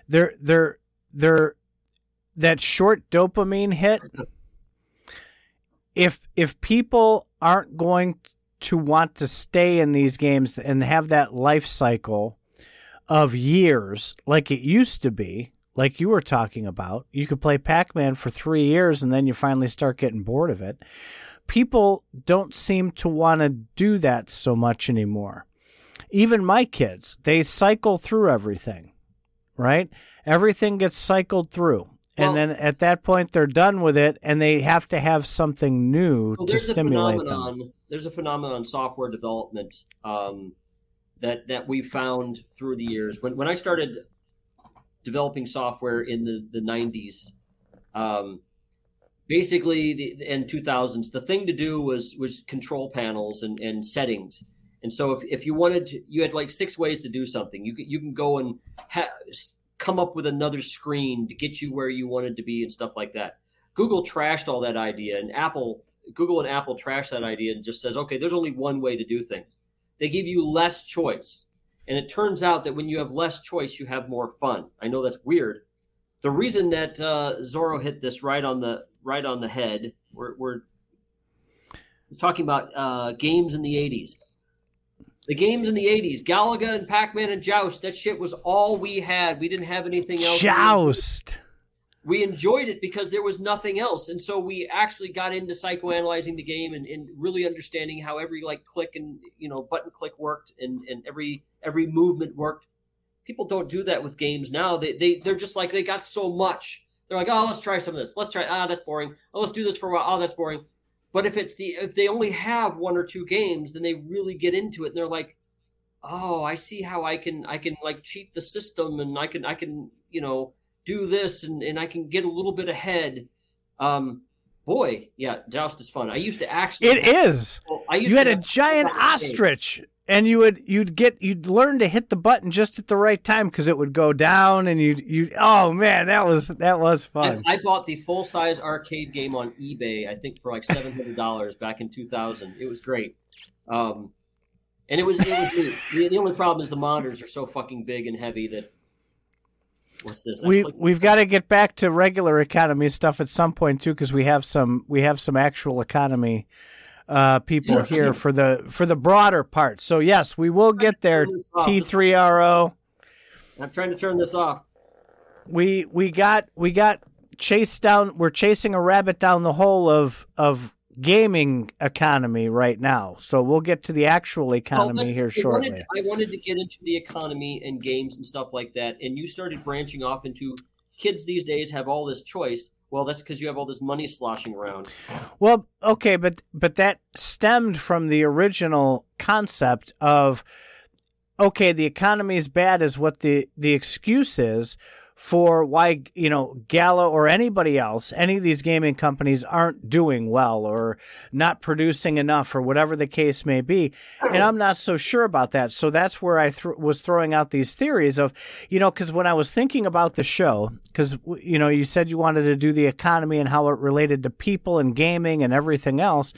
they're they're they're that short dopamine hit if if people aren't going to want to stay in these games and have that life cycle of years like it used to be like you were talking about you could play pac-man for 3 years and then you finally start getting bored of it. People don't seem to want to do that so much anymore. Even my kids they cycle through everything right? Everything gets cycled through. And then at that point they're done with it and they have to have something new well, to stimulate them. there's a phenomenon in software development um, that that we found through the years when, when i started developing software in the, the 90s um, basically the in 2000s the thing to do was was control panels and, and settings and so if, if you wanted to, you had like six ways to do something you, you can go and ha- come up with another screen to get you where you wanted to be and stuff like that. Google trashed all that idea, and Apple, Google and Apple trashed that idea and just says, okay, there's only one way to do things. They give you less choice. And it turns out that when you have less choice, you have more fun. I know that's weird. The reason that uh, Zorro hit this right on the right on the head, we're, we're talking about uh, games in the 80s. The games in the 80s, Galaga and Pac Man and Joust, that shit was all we had. We didn't have anything else. Joust. We enjoyed it because there was nothing else. And so we actually got into psychoanalyzing the game and, and really understanding how every like click and you know button click worked and, and every every movement worked. People don't do that with games now. They they they're just like they got so much. They're like, oh, let's try some of this. Let's try. Ah, that's boring. Oh, let's do this for a while. Oh, that's boring. But if it's the if they only have one or two games, then they really get into it and they're like, "Oh, I see how I can I can like cheat the system and I can I can, you know, do this and and I can get a little bit ahead." Um boy, yeah, Joust is fun. I used to actually It is. I used you had a giant ostrich and you would you'd get you'd learn to hit the button just at the right time because it would go down and you you oh man that was that was fun. I, I bought the full size arcade game on eBay I think for like seven hundred dollars back in two thousand. It was great, um, and it was it was. The, the, only problem is the monitors are so fucking big and heavy that. What's this? we we've got to get back to regular economy stuff at some point too because we have some we have some actual economy uh, people here for the for the broader part. So yes, we will get there. T three R O. I'm trying to turn this off. We we got we got chased down. We're chasing a rabbit down the hole of of gaming economy right now. So we'll get to the actual oh, economy well, here shortly. I wanted, I wanted to get into the economy and games and stuff like that, and you started branching off into kids these days have all this choice well, that's because you have all this money sloshing around. Well, okay, but but that stemmed from the original concept of okay, the economy is bad is what the the excuse is for why you know Gala or anybody else, any of these gaming companies aren't doing well or not producing enough or whatever the case may be. And I'm not so sure about that. So that's where I th- was throwing out these theories of, you know, because when I was thinking about the show, because you know you said you wanted to do the economy and how it related to people and gaming and everything else,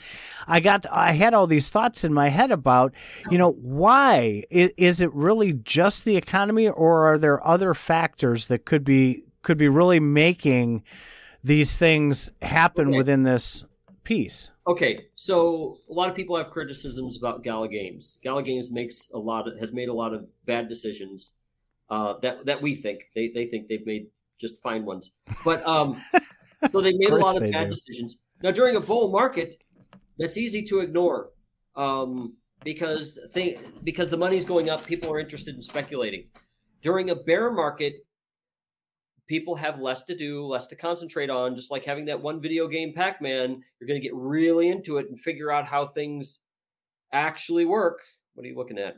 I got I had all these thoughts in my head about, you know, why is, is it really just the economy or are there other factors that could be could be really making these things happen okay. within this piece. Okay, so a lot of people have criticisms about Gala Games. Gala Games makes a lot of has made a lot of bad decisions uh, that that we think they they think they've made just fine ones. But um, so they made a lot of bad do. decisions. Now during a bull market, that's easy to ignore um, because they because the money's going up, people are interested in speculating. During a bear market, people have less to do, less to concentrate on. Just like having that one video game Pac Man, you're going to get really into it and figure out how things actually work. What are you looking at?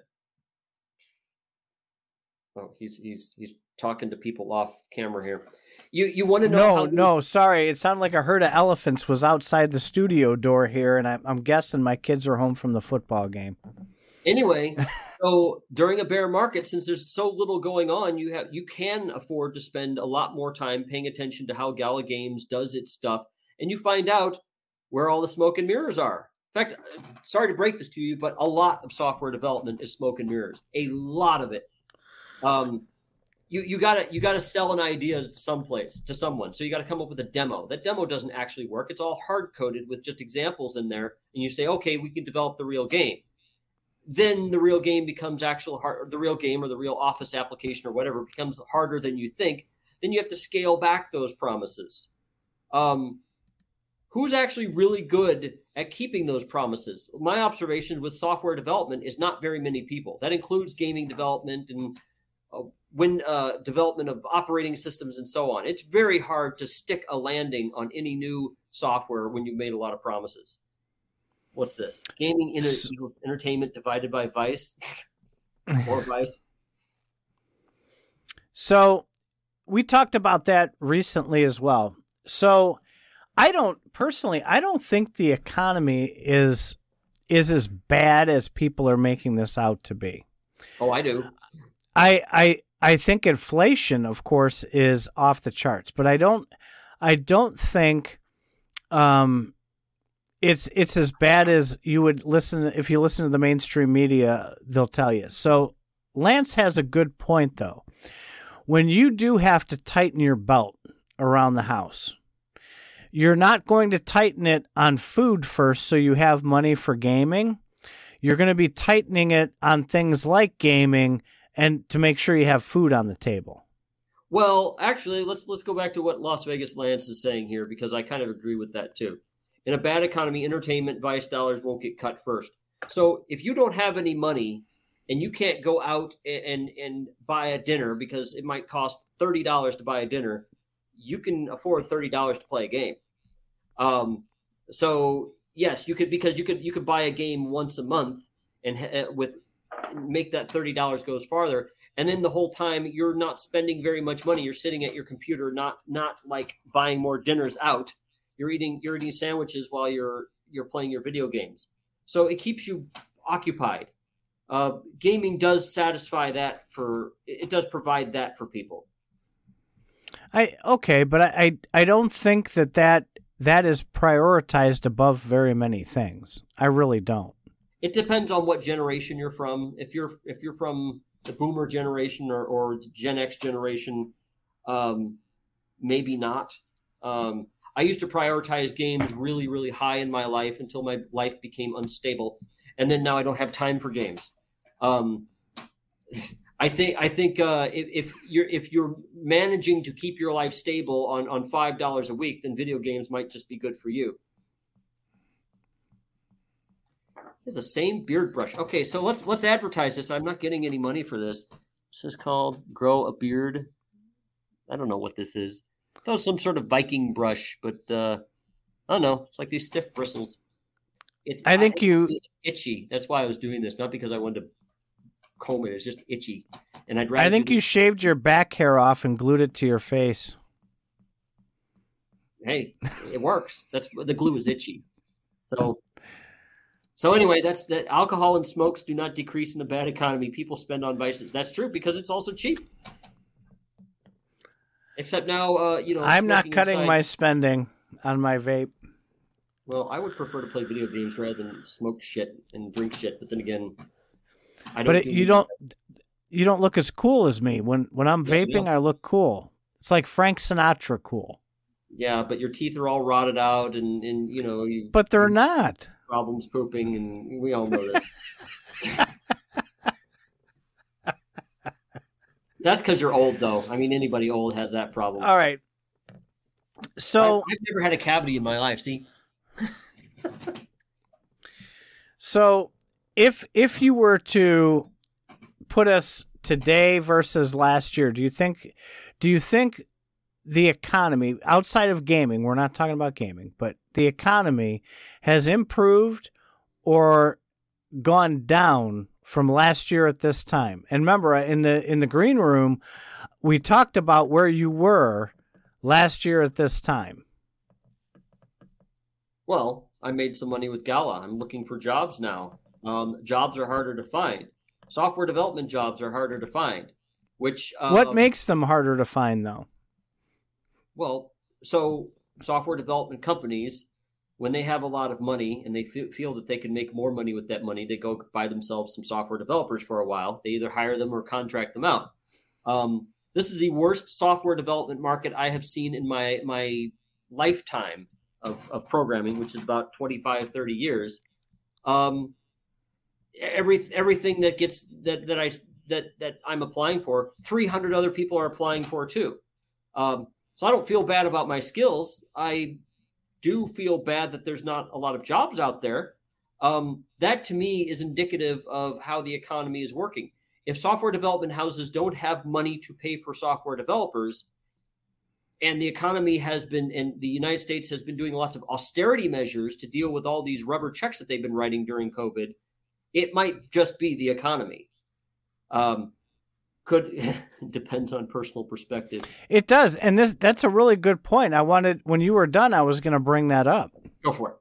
Oh, he's he's he's talking to people off camera here. You you want to know? No, no, sorry. It sounded like a herd of elephants was outside the studio door here, and I'm, I'm guessing my kids are home from the football game. Anyway, so during a bear market, since there's so little going on, you have you can afford to spend a lot more time paying attention to how Gala Games does its stuff, and you find out where all the smoke and mirrors are. In fact, sorry to break this to you, but a lot of software development is smoke and mirrors. A lot of it. Um, you you gotta you gotta sell an idea to someplace to someone. So you got to come up with a demo. That demo doesn't actually work. It's all hard coded with just examples in there, and you say, okay, we can develop the real game. Then the real game becomes actual hard. The real game or the real Office application or whatever becomes harder than you think. Then you have to scale back those promises. Um, who's actually really good at keeping those promises? My observation with software development is not very many people. That includes gaming development and uh, when uh, development of operating systems and so on. It's very hard to stick a landing on any new software when you've made a lot of promises. What's this? Gaming inter- entertainment divided by vice or vice. So we talked about that recently as well. So I don't personally I don't think the economy is is as bad as people are making this out to be. Oh, I do. I I I think inflation of course is off the charts, but I don't I don't think um it's it's as bad as you would listen if you listen to the mainstream media they'll tell you. So Lance has a good point though. When you do have to tighten your belt around the house, you're not going to tighten it on food first so you have money for gaming. You're going to be tightening it on things like gaming and to make sure you have food on the table. Well, actually, let's let's go back to what Las Vegas Lance is saying here because I kind of agree with that too. In a bad economy, entertainment vice dollars won't get cut first. So if you don't have any money and you can't go out and and, buy a dinner because it might cost thirty dollars to buy a dinner, you can afford thirty dollars to play a game. Um, so yes, you could because you could you could buy a game once a month and uh, with make that thirty dollars goes farther. And then the whole time you're not spending very much money. You're sitting at your computer, not not like buying more dinners out. You're eating you're eating sandwiches while you're you're playing your video games. So it keeps you occupied. Uh, gaming does satisfy that for it does provide that for people. I okay, but I, I I don't think that that that is prioritized above very many things. I really don't. It depends on what generation you're from. If you're if you're from the boomer generation or, or Gen X generation, um, maybe not. Um, I used to prioritize games really, really high in my life until my life became unstable, and then now I don't have time for games. Um, I think I think uh, if, if, you're if you're managing to keep your life stable on on five dollars a week, then video games might just be good for you. It's the same beard brush. Okay, so let's let's advertise this. I'm not getting any money for this. This is called Grow a Beard. I don't know what this is. Was some sort of Viking brush, but uh, I don't know. It's like these stiff bristles. It's I think you it's itchy. That's why I was doing this, not because I wanted to comb it. It's just itchy, and I'd rather. I think you shaved your back hair off and glued it to your face. Hey, it works. That's the glue is itchy. So, so anyway, that's that. Alcohol and smokes do not decrease in a bad economy. People spend on vices. That's true because it's also cheap. Except now, uh, you know, I'm not cutting inside. my spending on my vape. Well, I would prefer to play video games rather than smoke shit and drink shit. But then again, I don't. But it, do you don't. You don't look as cool as me when when I'm yeah, vaping. I look cool. It's like Frank Sinatra cool. Yeah, but your teeth are all rotted out, and and you know you. But they're not problems pooping, and we all know this. That's because you're old, though. I mean, anybody old has that problem. All right. So I, I've never had a cavity in my life. See. so if if you were to put us today versus last year, do you think do you think the economy outside of gaming, we're not talking about gaming, but the economy has improved or gone down from last year at this time? And remember in the in the green room, we talked about where you were last year at this time. Well, I made some money with Gala. I'm looking for jobs now. Um, jobs are harder to find. Software development jobs are harder to find. Which um, what makes them harder to find, though? Well, so software development companies, when they have a lot of money and they f- feel that they can make more money with that money, they go buy themselves some software developers for a while. They either hire them or contract them out. Um, this is the worst software development market I have seen in my my lifetime of, of programming, which is about 25, 30 years. Um, every everything that gets that that I that that I'm applying for, 300 other people are applying for too. Um, so I don't feel bad about my skills. I do feel bad that there's not a lot of jobs out there. Um, that to me is indicative of how the economy is working. If software development houses don't have money to pay for software developers, and the economy has been, and the United States has been doing lots of austerity measures to deal with all these rubber checks that they've been writing during COVID, it might just be the economy. Um, could depends on personal perspective. It does, and this that's a really good point. I wanted when you were done, I was going to bring that up. Go for it.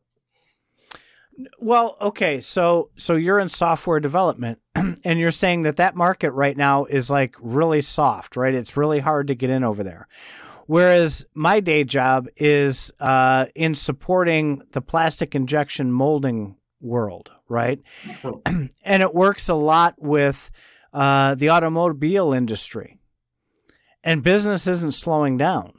Well, okay, so so you're in software development, and you're saying that that market right now is like really soft, right? It's really hard to get in over there. Whereas my day job is uh, in supporting the plastic injection molding world, right? and it works a lot with uh, the automobile industry, and business isn't slowing down.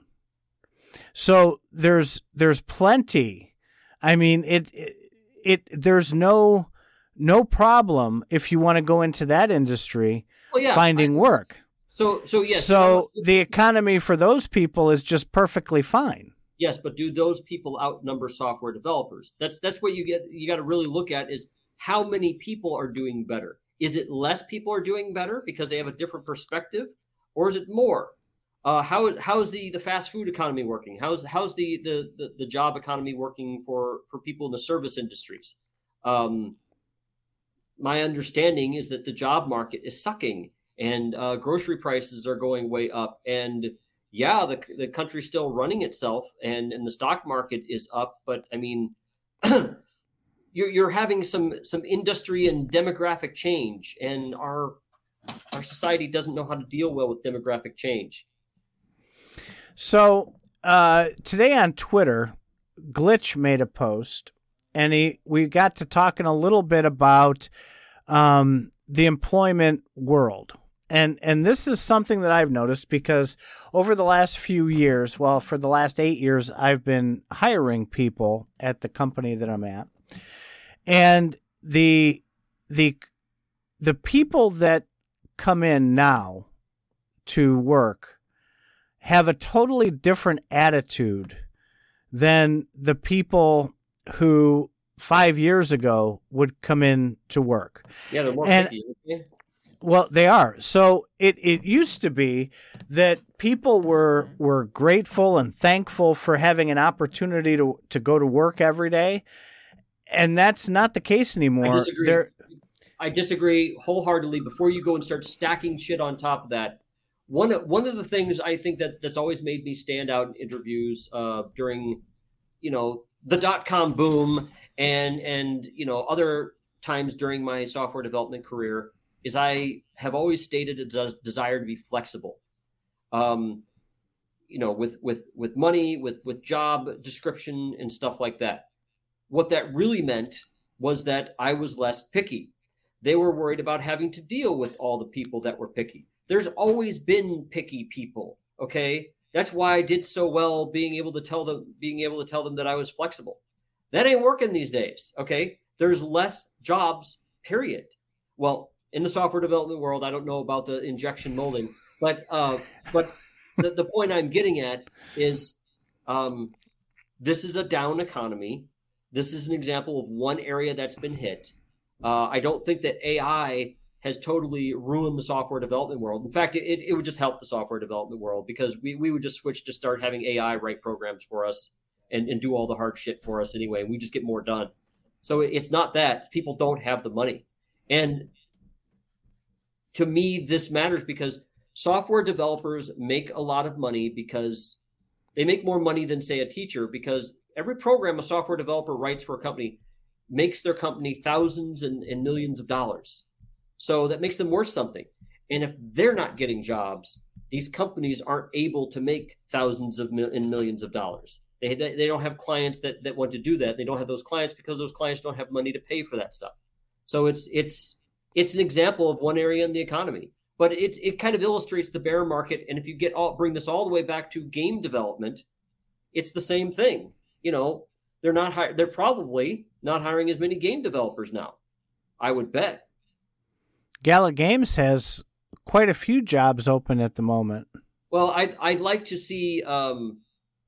So there's there's plenty. I mean, it, it, it there's no no problem if you want to go into that industry well, yeah, finding I, work. So, so yes. So the economy for those people is just perfectly fine. Yes, but do those people outnumber software developers? That's that's what you get. You got to really look at is how many people are doing better. Is it less people are doing better because they have a different perspective, or is it more? Uh, how how's the the fast food economy working? How's how's the the the, the job economy working for for people in the service industries? Um, my understanding is that the job market is sucking and uh, grocery prices are going way up. And yeah, the the country's still running itself, and and the stock market is up. But I mean, you're you're having some some industry and demographic change, and our our society doesn't know how to deal well with demographic change. So uh, today on Twitter, Glitch made a post, and he we got to talking a little bit about um, the employment world and and this is something that I've noticed because over the last few years, well, for the last eight years, I've been hiring people at the company that I'm at, and the the the people that come in now to work have a totally different attitude than the people who five years ago would come in to work. Yeah, they're more and, picky. Well, they are. So it, it used to be that people were were grateful and thankful for having an opportunity to to go to work every day, and that's not the case anymore. I disagree. They're, I disagree wholeheartedly. Before you go and start stacking shit on top of that, one one of the things I think that that's always made me stand out in interviews uh, during, you know, the dot com boom and and you know other times during my software development career is I have always stated a desire to be flexible. Um, you know, with with with money, with with job description and stuff like that. What that really meant was that I was less picky. They were worried about having to deal with all the people that were picky. There's always been picky people, okay? That's why I did so well being able to tell them being able to tell them that I was flexible. That ain't working these days, okay? There's less jobs, period. Well, in the software development world. I don't know about the injection molding, but uh, but the, the point I'm getting at is um, this is a down economy. This is an example of one area that's been hit. Uh, I don't think that AI has totally ruined the software development world. In fact, it, it would just help the software development world because we, we would just switch to start having AI write programs for us and, and do all the hard shit for us anyway. We just get more done. So it's not that people don't have the money. And to me, this matters because software developers make a lot of money because they make more money than, say, a teacher because every program a software developer writes for a company makes their company thousands and, and millions of dollars. So that makes them worth something. And if they're not getting jobs, these companies aren't able to make thousands of mil- and millions of dollars. They, they don't have clients that, that want to do that. They don't have those clients because those clients don't have money to pay for that stuff. So it's it's it's an example of one area in the economy. but it it kind of illustrates the bear market. And if you get all bring this all the way back to game development, it's the same thing. You know, they're not hi- they're probably not hiring as many game developers now. I would bet. Gala Games has quite a few jobs open at the moment. Well, I'd I'd like to see um,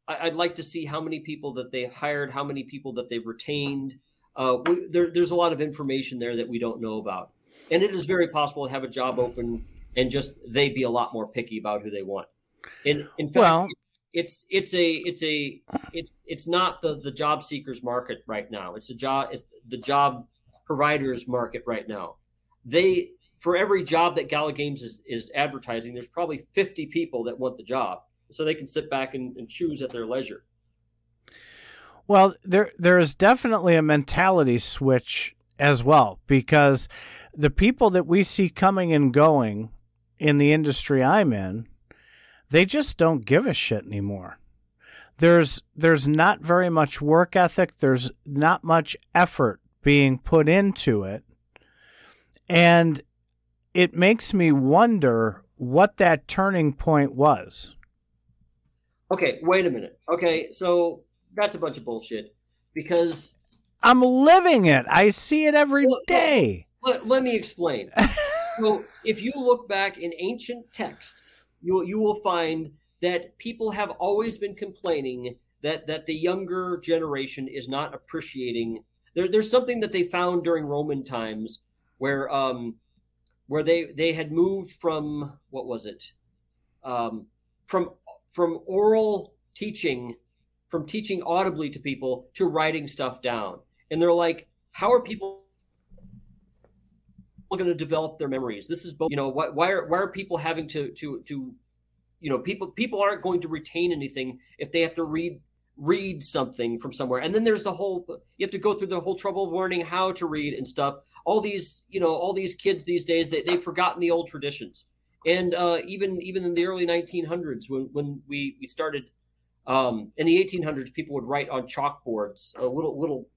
I'd like to see how many people that they hired, how many people that they've retained. Uh, we, there, there's a lot of information there that we don't know about, and it is very possible to have a job open and just they be a lot more picky about who they want. In in fact, well, it's it's a it's a it's it's not the the job seekers market right now. It's a job it's the job providers market right now. They for every job that Gala Games is, is advertising, there's probably 50 people that want the job. So they can sit back and, and choose at their leisure. Well, there there is definitely a mentality switch as well because the people that we see coming and going in the industry I'm in, they just don't give a shit anymore. There's there's not very much work ethic, there's not much effort being put into it. And it makes me wonder what that turning point was. Okay, wait a minute. Okay, so that's a bunch of bullshit because I'm living it. I see it every well, day. Let, let me explain. so if you look back in ancient texts, you you will find that people have always been complaining that that the younger generation is not appreciating. There, there's something that they found during Roman times where um where they they had moved from what was it um from from oral teaching from teaching audibly to people to writing stuff down and they're like how are people going to develop their memories. This is both, you know, why, why are why are people having to to to, you know, people people aren't going to retain anything if they have to read read something from somewhere. And then there's the whole you have to go through the whole trouble of learning how to read and stuff. All these, you know, all these kids these days they they've forgotten the old traditions. And uh, even even in the early 1900s when when we we started um, in the 1800s, people would write on chalkboards, uh, little little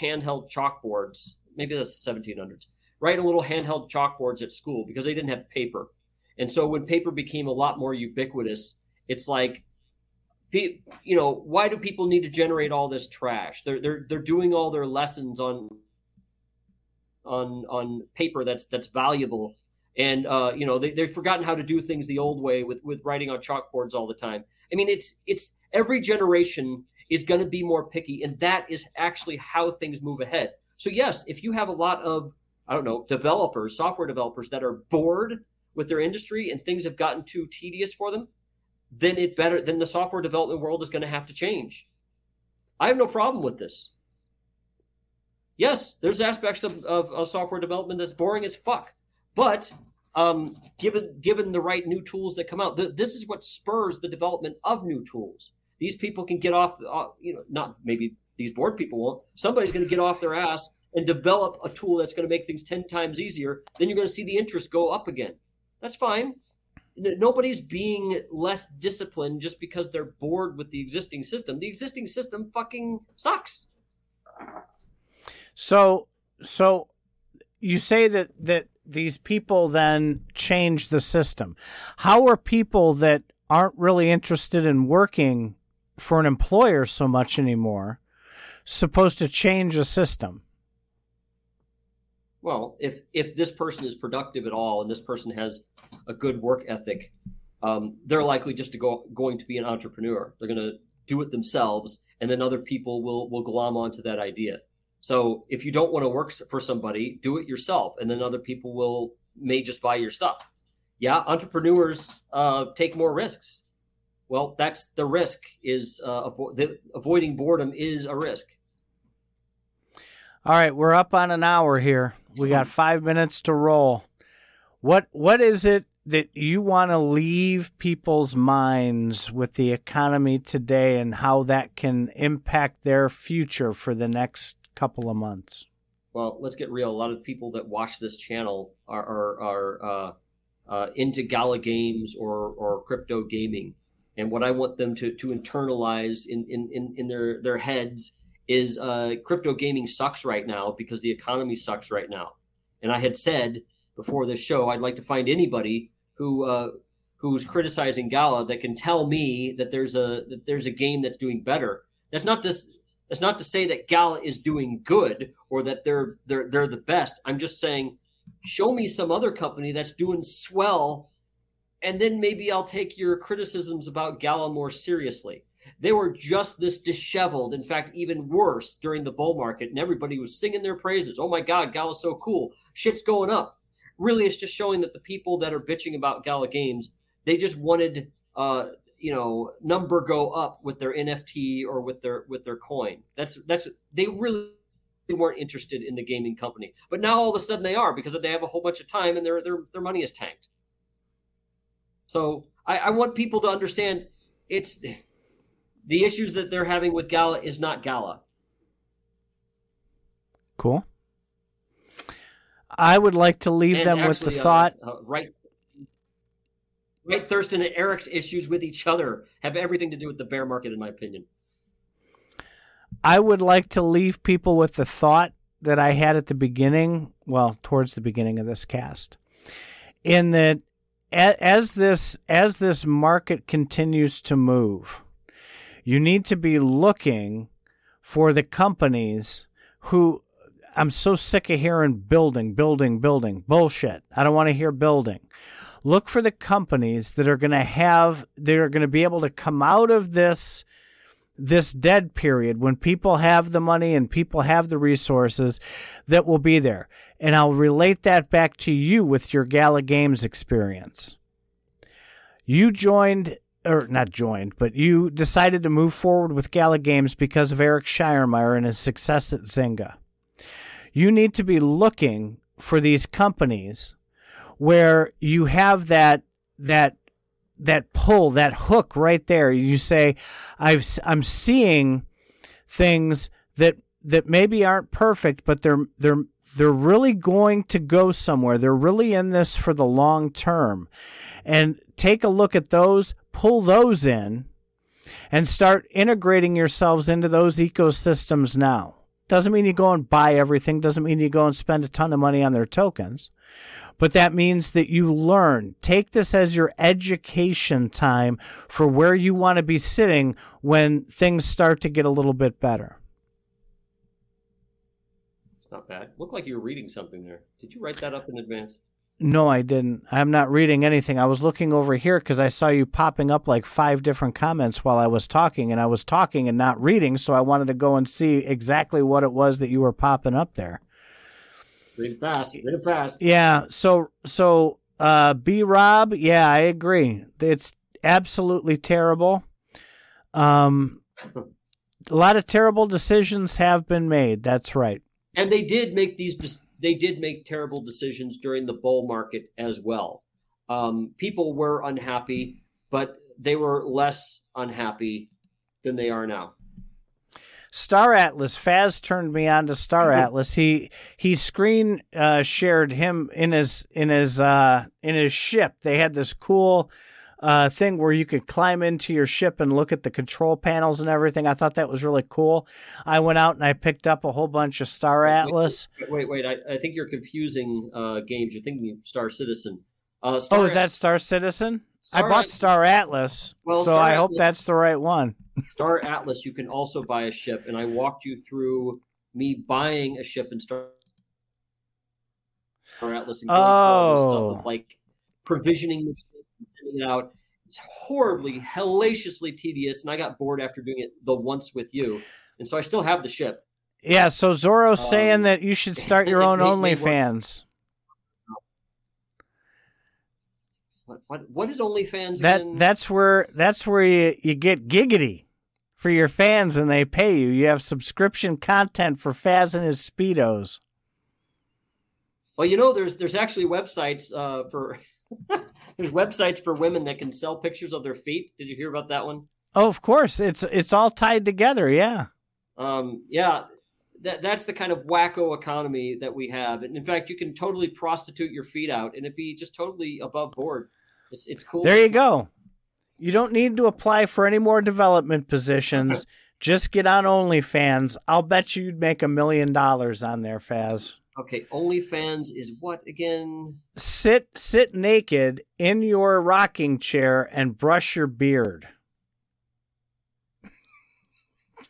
handheld chalkboards. Maybe that's 1700s writing little handheld chalkboards at school because they didn't have paper. And so when paper became a lot more ubiquitous, it's like, you know, why do people need to generate all this trash? They're they're they're doing all their lessons on on on paper that's that's valuable, and uh, you know they they've forgotten how to do things the old way with with writing on chalkboards all the time. I mean, it's it's every generation is going to be more picky, and that is actually how things move ahead. So yes, if you have a lot of I don't know, developers, software developers that are bored with their industry and things have gotten too tedious for them, then it better then the software development world is going to have to change. I have no problem with this. Yes, there's aspects of, of, of software development that's boring as fuck, but um, given given the right new tools that come out, the, this is what spurs the development of new tools. These people can get off, uh, you know, not maybe these board people won't. Somebody's going to get off their ass and develop a tool that's going to make things 10 times easier, then you're going to see the interest go up again. That's fine. Nobody's being less disciplined just because they're bored with the existing system. The existing system fucking sucks. So, so you say that that these people then change the system. How are people that aren't really interested in working for an employer so much anymore supposed to change a system? Well, if if this person is productive at all and this person has a good work ethic, um, they're likely just to go going to be an entrepreneur. They're going to do it themselves, and then other people will will glom onto that idea. So if you don't want to work for somebody, do it yourself, and then other people will may just buy your stuff. Yeah, entrepreneurs uh, take more risks. Well, that's the risk. Is uh, avo- the, avoiding boredom is a risk. All right, we're up on an hour here. We got five minutes to roll. What what is it that you want to leave people's minds with the economy today and how that can impact their future for the next couple of months? Well, let's get real. A lot of people that watch this channel are are, are uh, uh, into gala games or or crypto gaming, and what I want them to to internalize in in in, in their their heads is uh, crypto gaming sucks right now because the economy sucks right now. And I had said before this show, I'd like to find anybody who uh, who's criticizing Gala that can tell me that there's a that there's a game that's doing better. That's not just that's not to say that Gala is doing good or that they're they're they're the best. I'm just saying, show me some other company that's doing swell, and then maybe I'll take your criticisms about Gala more seriously. They were just this disheveled, in fact, even worse during the bull market, and everybody was singing their praises. Oh my God, Gala's so cool. Shit's going up. Really, it's just showing that the people that are bitching about Gala games, they just wanted uh, you know number go up with their NFT or with their with their coin. That's that's they really weren't interested in the gaming company, but now all of a sudden they are because they have a whole bunch of time and their their their money is tanked. So I, I want people to understand it's the issues that they're having with Gala is not Gala. Cool. I would like to leave And them actually, with the uh, thought uh, right Wright Thurston and Eric's issues with each other have everything to do with the bear market, in my opinion. I would like to leave people with the thought that I had at the beginning, well, towards the beginning of this cast, in that as this as this market continues to move, you need to be looking for the companies who I'm so sick of hearing building, building, building bullshit. I don't want to hear building. Look for the companies that are going to have that are going to be able to come out of this this dead period when people have the money and people have the resources that will be there. And I'll relate that back to you with your Gala Games experience. You joined, or not joined, but you decided to move forward with Gala Games because of Eric Schiermeyer and his success at Zynga. You need to be looking for these companies where you have that that that pull, that hook right there. You say, I've, I'm seeing things that, that maybe aren't perfect, but they're, they're, they're really going to go somewhere. They're really in this for the long term. And take a look at those, pull those in, and start integrating yourselves into those ecosystems now. Doesn't mean you go and buy everything, doesn't mean you go and spend a ton of money on their tokens but that means that you learn. Take this as your education time for where you want to be sitting when things start to get a little bit better. It's not bad. Looked like you were reading something there. Did you write that up in advance? No, I didn't. I'm not reading anything. I was looking over here because I saw you popping up like five different comments while I was talking, and I was talking and not reading, so I wanted to go and see exactly what it was that you were popping up there. Read fast. Read it fast. Yeah. So so uh B Rob, yeah, I agree. It's absolutely terrible. Um a lot of terrible decisions have been made. That's right. And they did make these. They did make terrible decisions during the bull market as well. Um, people were unhappy, but they were less unhappy than they are now. Star Atlas. Faz turned me on to Star Atlas. He he screen uh, shared him in his in his uh, in his ship. They had this cool uh, thing where you could climb into your ship and look at the control panels and everything. I thought that was really cool. I went out and I picked up a whole bunch of Star Atlas. Wait, wait, I, I think you're confusing uh, games. You're thinking of Star Citizen. Uh, Star Oh, is that Star Citizen? I bought Star Atlas, Well, so Star I hope Atlas- that's the right one. Star Atlas? You can also buy a ship, and I walked you through me buying a ship in Star, Star Atlas and going through all this Oh. stuff of like provisioning the ship and sending it out. It's horribly, hellaciously tedious, and I got bored after doing it the once with you, and so I still have the ship. Yeah, so saying Um, that you should start your own. OnlyFans. What what, what is OnlyFans That again? that's where that's where you, you get giggity for your fans and they pay you. You have subscription content for Faz and his speedos. Well, you know, there's there's actually websites uh, for there's websites for women that can sell pictures of their feet. Did you hear about that one? Oh, of course, it's it's all tied together. Yeah. Um, yeah, that that's the kind of wacko economy that we have. And in fact, you can totally prostitute your feet out, and it'd be just totally above board. It's it's cool. There you go. You don't need to apply for any more development positions. Just get on OnlyFans. I'll bet you you'd make a million dollars on there, Faz. Okay, OnlyFans is what again? Sit sit naked in your rocking chair and brush your beard.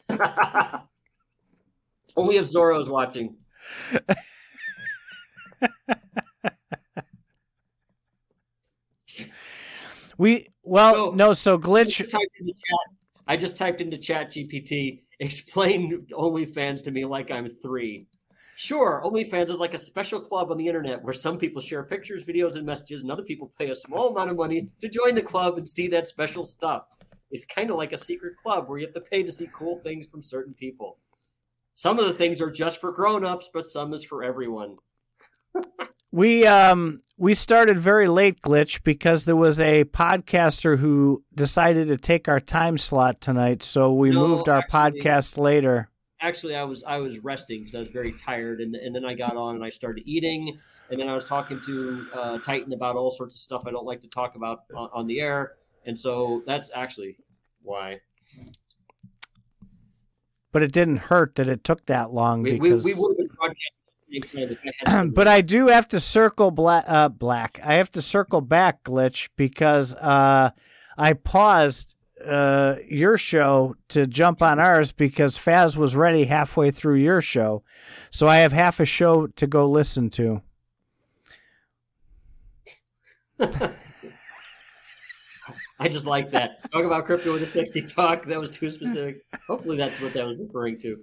Only if Zorro's watching. We well So- no so I glitch just typed into chat. I just typed into Chat GPT. Explain OnlyFans to me like I'm three. Sure, OnlyFans is like a special club on the internet where some people share pictures, videos, and messages, and other people pay a small amount of money to join the club and see that special stuff. It's kind of like a secret club where you have to pay to see cool things from certain people. Some of the things are just for grown-ups, but some is for everyone. we um we started very late glitch because there was a podcaster who decided to take our time slot tonight so we No, moved our actually- podcast later. Actually I was I was resting because I was very tired, and and then I got on and I started eating, and then I was talking to uh, Titan about all sorts of stuff I don't like to talk about on, on the air, and so that's actually why But it didn't hurt that it took that long we, we, because we would have been broadcasting at the same time. if I hadn't but I do have to circle black. Uh, black. I have to circle back, glitch, because uh, I paused uh, your show to jump on ours because Faz was ready halfway through your show, so I have half a show to go listen to. I just like that. Talk about crypto with a sexy talk. That was too specific. Hopefully, that's what that was referring to.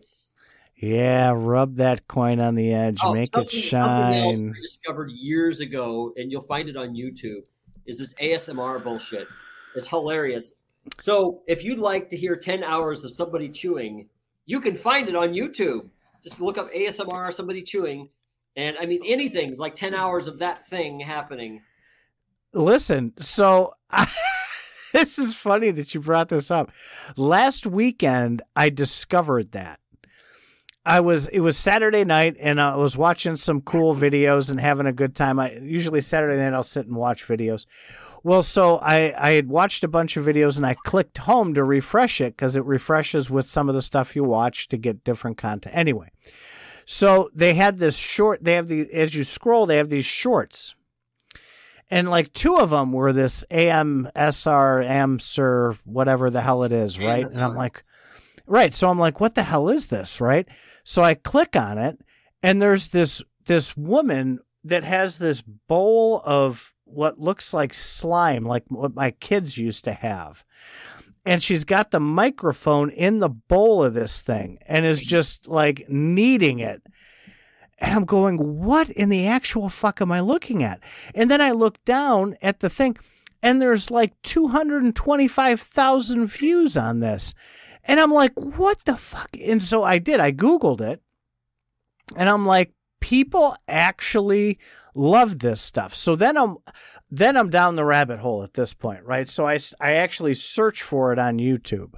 Yeah, rub that coin on the edge, Oh, make it something- Something else shine. I discovered years ago, and you'll find it on YouTube, is this ASMR bullshit. It's hilarious. So if you'd like to hear 10 hours of somebody chewing, you can find it on YouTube. Just look up ASMR, somebody chewing. And I mean, anything is like 10 hours of that thing happening. Listen, so this is funny that you brought this up. Last weekend, I discovered that. I was it was Saturday night and I was watching some cool videos and having a good time. I usually Saturday night I'll sit and watch videos. Well, so I I had watched a bunch of videos and I clicked home to refresh it because it refreshes with some of the stuff you watch to get different content. Anyway, so they had this short. They have the as you scroll, they have these shorts and like two of them were this AMSR, AMSR, whatever the hell it is, right? And I'm like, right. So I'm like, what the hell is this, right? So I click on it, and there's this this woman that has this bowl of what looks like slime, like what my kids used to have. And she's got the microphone in the bowl of this thing and is just like kneading it. And I'm going, what in the actual fuck am I looking at? And then I look down at the thing, and there's like 225,000 views on this. And I'm like, what the fuck? And so I did. I Googled it, and I'm like, people actually love this stuff. So then I'm. Then I'm down the rabbit hole at this point, right? So I I actually search for it on YouTube.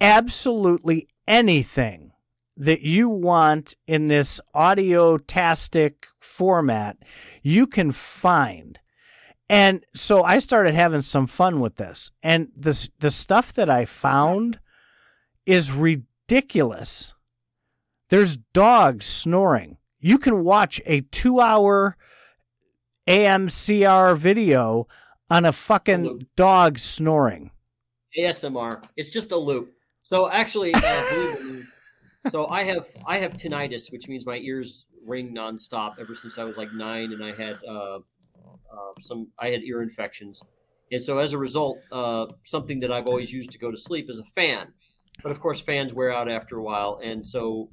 Absolutely anything that you want in this audio-tastic format, you can find. And so I started having some fun with this. And the the stuff that I found is ridiculous. There's dogs snoring. You can watch a 2-hour AMCR video on a fucking Loop. dog snoring. ASMR. It's just a loop. So actually, uh, believe it so I have I have tinnitus, which means my ears ring nonstop ever since I was like nine, and I had uh, uh, some I had ear infections, and so as a result, uh, something that I've always used to go to sleep is a fan, but of course fans wear out after a while, and so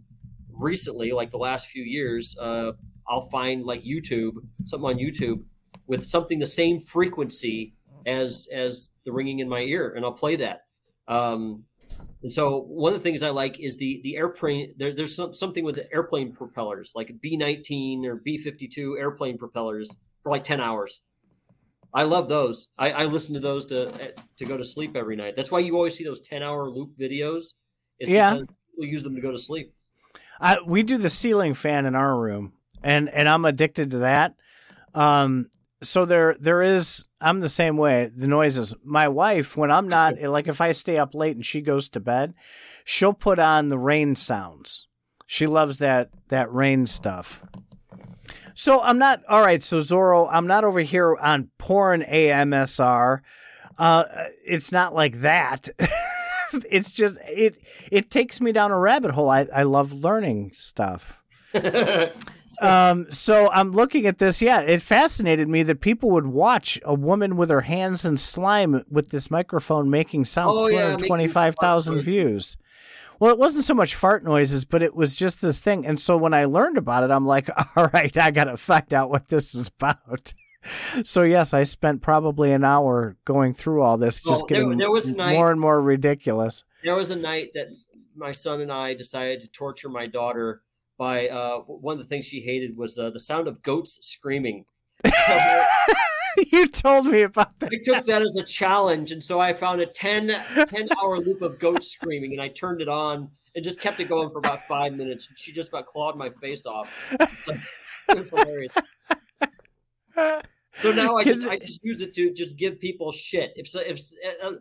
recently, like the last few years, uh, I'll find like YouTube something on YouTube with something the same frequency as as the ringing in my ear, and I'll play that. Um, and so one of the things I like is the the airplane. There, there's some, something with the airplane propellers, like B-19 or B-52 airplane propellers for like 10 hours. I love those. I, I listen to those to to go to sleep every night. That's why you always see those 10 hour loop videos. Is Yeah. because people use them to go to sleep. I, we do the ceiling fan in our room, and and I'm addicted to that. Um, so there there is. I'm the same way. The noises. My wife, when I'm not like if I stay up late and she goes to bed, she'll put on the rain sounds. She loves that that rain stuff. So I'm not all right. So Zorro, I'm not over here on porn AMSR. Uh, it's not like that. it's just it it takes me down a rabbit hole. I I love learning stuff. um, so I'm looking at this. Yeah, it fascinated me that people would watch a woman with her hands in slime with this microphone making sounds. Oh, yeah, 225,000 views. Well, it wasn't so much fart noises, but it was just this thing. And so when I learned about it, I'm like, all right, I got to find out what this is about. So yes, I spent probably an hour going through all this, just Well, there- getting there night- more and more ridiculous. there was a night that my son and I decided to torture my daughter by uh, one of the things she hated was uh, the sound of goats screaming. So you told me about that. I took that as a challenge, and so I found a 10, 10 hour loop of goats screaming, and I turned it on and just kept it going for about five minutes. And she just about clawed my face off. It's like, it was hilarious. So now I just, I just use it to just give people shit. If so, if uh,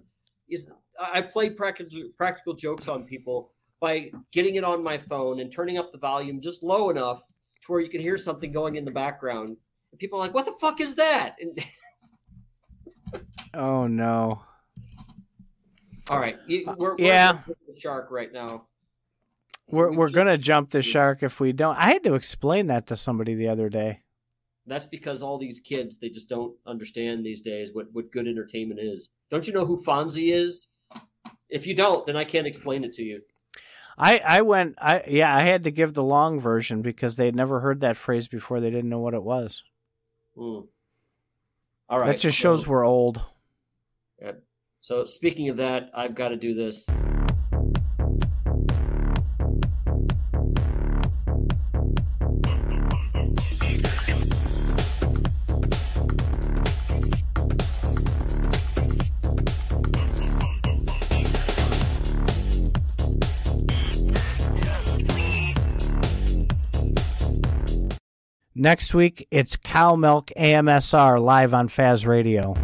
is I play practical practical jokes on people by getting it on my phone and turning up the volume just low enough to where you can hear something going in the background. And people are like, "What the fuck is that?" And, Oh no. all right, we're, we're yeah. shark right now. So We're we we're gonna jump the shark if we don't. I had to explain that to somebody the other day. That's because all these kids they just don't understand these days what what good entertainment is. Don't you know who Fonzie is? If you don't, then I can't explain it to you. I I went. I yeah. I had to give the long version because they had never heard that phrase before. They didn't know what it was. Hmm. All right, that just so- shows we're old. So speaking of that, I've got to do this. Next week, it's Cow Milk AMSR live on Faz Radio.